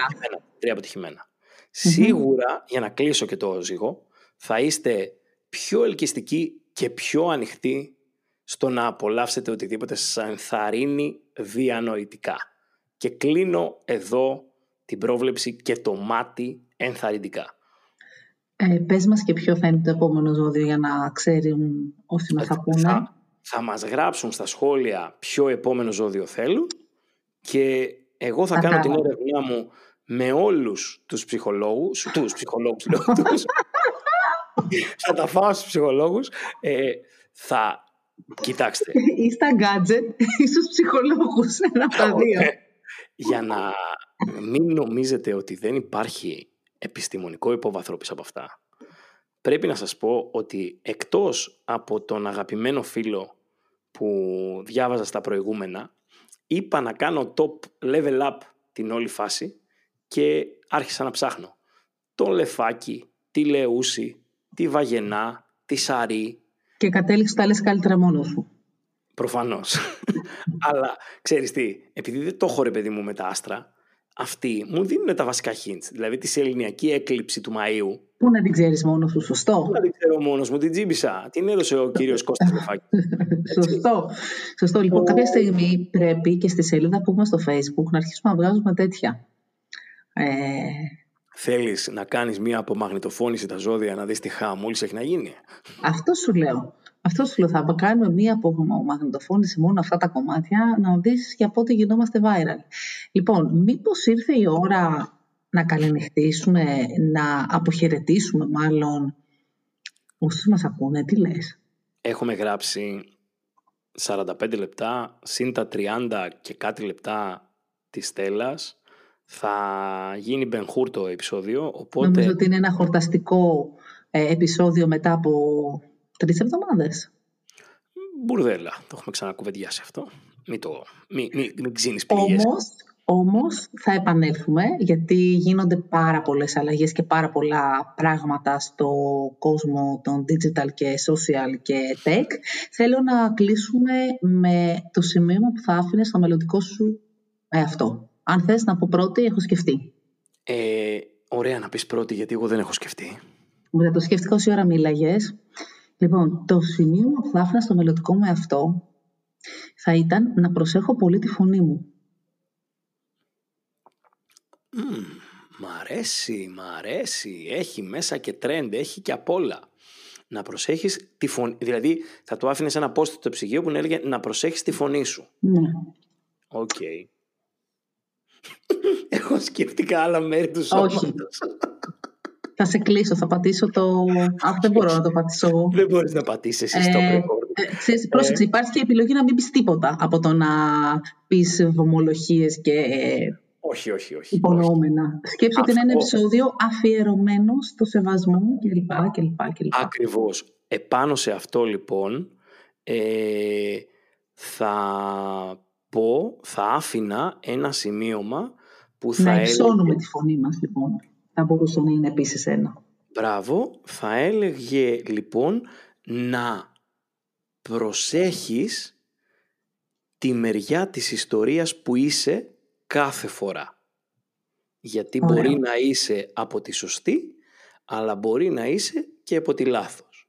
Τρία αποτυχημένα. Σίγουρα, για να κλείσω και το ζυγό, θα είστε πιο ελκυστικοί και πιο ανοιχτοί στο να απολαύσετε οτιδήποτε σας ενθαρρύνει διανοητικά. Και κλείνω εδώ την πρόβλεψη και το μάτι ενθαρρυντικά. Ε, πες μας και ποιο θα είναι το επόμενο ζώδιο για να ξέρουν όσοι μας ακούνε. θα μας γράψουν στα σχόλια ποιο επόμενο ζώδιο θέλουν και εγώ θα κάνω την έρευνά μου με όλους τους ψυχολόγους, τους ψυχολόγους, τους, θα τα φάω στους ψυχολόγους, ε, θα, κοιτάξτε. Ή στα gadget ή στους ψυχολόγους, ένα από τα δύο. Για να μην νομίζετε ότι δεν υπάρχει επιστημονικό υπόβαθρο πίσω από αυτά, πρέπει να σας πω ότι εκτός από τον αγαπημένο φίλο που διάβαζα στα προηγούμενα, είπα να κάνω top level up την όλη φάση και άρχισα να ψάχνω. Το λεφάκι, τη λεούση, τη βαγενά, τη σαρή. Και κατέληξε τα λες καλύτερα μόνος σου. Προφανώς. Αλλά ξέρεις τι, επειδή δεν το έχω ρε παιδί μου με τα άστρα, αυτοί μου δίνουν τα βασικά hints. Δηλαδή τη ελληνιακή έκλειψη του Μαΐου. Πού να την ξέρεις μόνος σου, σωστό; Πού να την ξέρω μόνος μου, την τζίμπησα. Την έδωσε ο κύριος Κώστας Λεφάκη. σωστό. Σωστό. Λοιπόν, κάποια στιγμή πρέπει και στη σελίδα που έχουμε στο Facebook να αρχίσουμε να βγάζουμε τέτοια. Ε... Θέλεις να κάνεις μία απομαγνητοφώνηση τα ζώδια να δεις τι χαμούλης έχει να γίνει; Αυτό σου λέω. Αυτός σου λέω, θα κάνουμε μία από μαγνητοφώνηση μόνο αυτά τα κομμάτια, να δεις για πότε γινόμαστε viral. Λοιπόν, μήπως ήρθε η ώρα να καληνυχτήσουμε, να αποχαιρετήσουμε μάλλον όσους μας ακούνε, τι λες; Έχουμε γράψει 45 λεπτά, συν τα 30 και κάτι λεπτά της Στέλλας. Θα γίνει Μπενχούρ το επεισόδιο, οπότε... Νομίζω ότι είναι ένα χορταστικό ε, επεισόδιο μετά από Τρεις εβδομάδες. Μπουρδέλα. Το έχουμε ξανακουβεντιάσει αυτό. Μην το. Μην, μην, μην ξύνεις Όμως, όμως θα επανέλθουμε γιατί γίνονται πάρα πολλές αλλαγές και πάρα πολλά πράγματα στο κόσμο των digital και social και tech. Θέλω να κλείσουμε με το σημείο που θα άφηνε στο μελλοντικό σου αυτό. Αν θες να πω πρώτη, έχω σκεφτεί. Ε, ωραία να πεις πρώτη γιατί εγώ δεν έχω σκεφτεί. Ωραία, το σκέφτηκα όση ώρα μίλαγες. Λοιπόν, το σημείο που θα έφερα στο μελλοντικό με αυτό θα ήταν να προσέχω πολύ τη φωνή μου. Mm, μ' αρέσει, μ' αρέσει. Έχει μέσα και trend, έχει και απ' όλα. Να προσέχεις τη φωνή. Δηλαδή θα του άφηνες ένα post στο ψυγείο που έλεγε να προσέχεις τη φωνή σου. Ναι. Οκ. Εγώ σκέφτηκα άλλα μέρη του σώματος. Όχι. Θα σε κλείσω, θα πατήσω το... Αυτό δεν μπορώ να το πατήσω εγώ. Δεν μπορείς να πατήσεις εσύ στο Ε, record. ε, ξέρεις, πρόσεξε, υπάρχει και η επιλογή να μην πεις τίποτα από το να πεις βομολογίες και ε, Όχι, όχι, όχι. υπονοούμενα. Σκέψου ότι είναι ένα Αυτό. επεισόδιο αφιερωμένο στο σεβασμό κλπ. κλπ, κλπ. Ακριβώς. Επάνω σε αυτό λοιπόν ε, θα πω, θα άφηνα ένα σημείωμα που θα να έλεγε, υψώνουμε τη φωνή μας, λοιπόν. Θα μπορούσε να είναι επίσης ένα. μπράβο, θα έλεγε λοιπόν να προσέχεις τη μεριά της ιστορίας που είσαι κάθε φορά. Γιατί Ωραία. μπορεί να είσαι από τη σωστή, αλλά μπορεί να είσαι και από τη λάθος.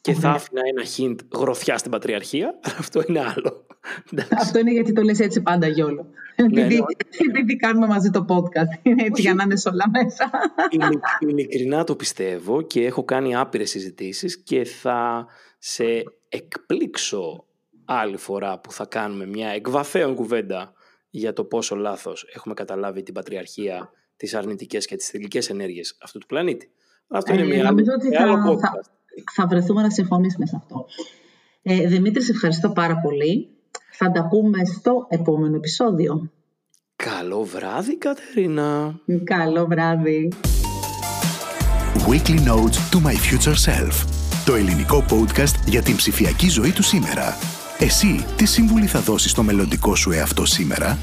Και θα Ωραία. άφηνα ένα hint γροθιά στην πατριαρχία, αλλά αυτό είναι άλλο. Εντάξει. Αυτό είναι γιατί το λες έτσι πάντα, Γιώλο. Ναι, επειδή, ναι. επειδή κάνουμε μαζί το podcast. Είναι έτσι για να είναι σε όλα μέσα. Ειλικ- Ειλικρινά το πιστεύω και έχω κάνει άπειρες συζητήσεις και θα σε εκπλήξω άλλη φορά που θα κάνουμε μια εκβαθέων κουβέντα για το πόσο λάθος έχουμε καταλάβει την πατριαρχία, τις αρνητικές και τις θηλυκές ενέργειες αυτού του πλανήτη. Αυτό είναι Ε, μια άλλη, νομίζω ότι μια άλλο θα- podcast. θα βρεθούμε να συμφωνήσουμε σε αυτό. Ε, Δημήτρη, σε ευχαριστώ πάρα πολύ. Θα τα πούμε στο επόμενο επεισόδιο. Καλό βράδυ Κατερίνα. Καλό βράδυ. Weekly Notes to My Future Self. Το ελληνικό podcast για την ψηφιακή ζωή του σήμερα. Εσύ, τι σύμβουλη θα δώσεις στο μελλοντικό σου εαυτό σήμερα;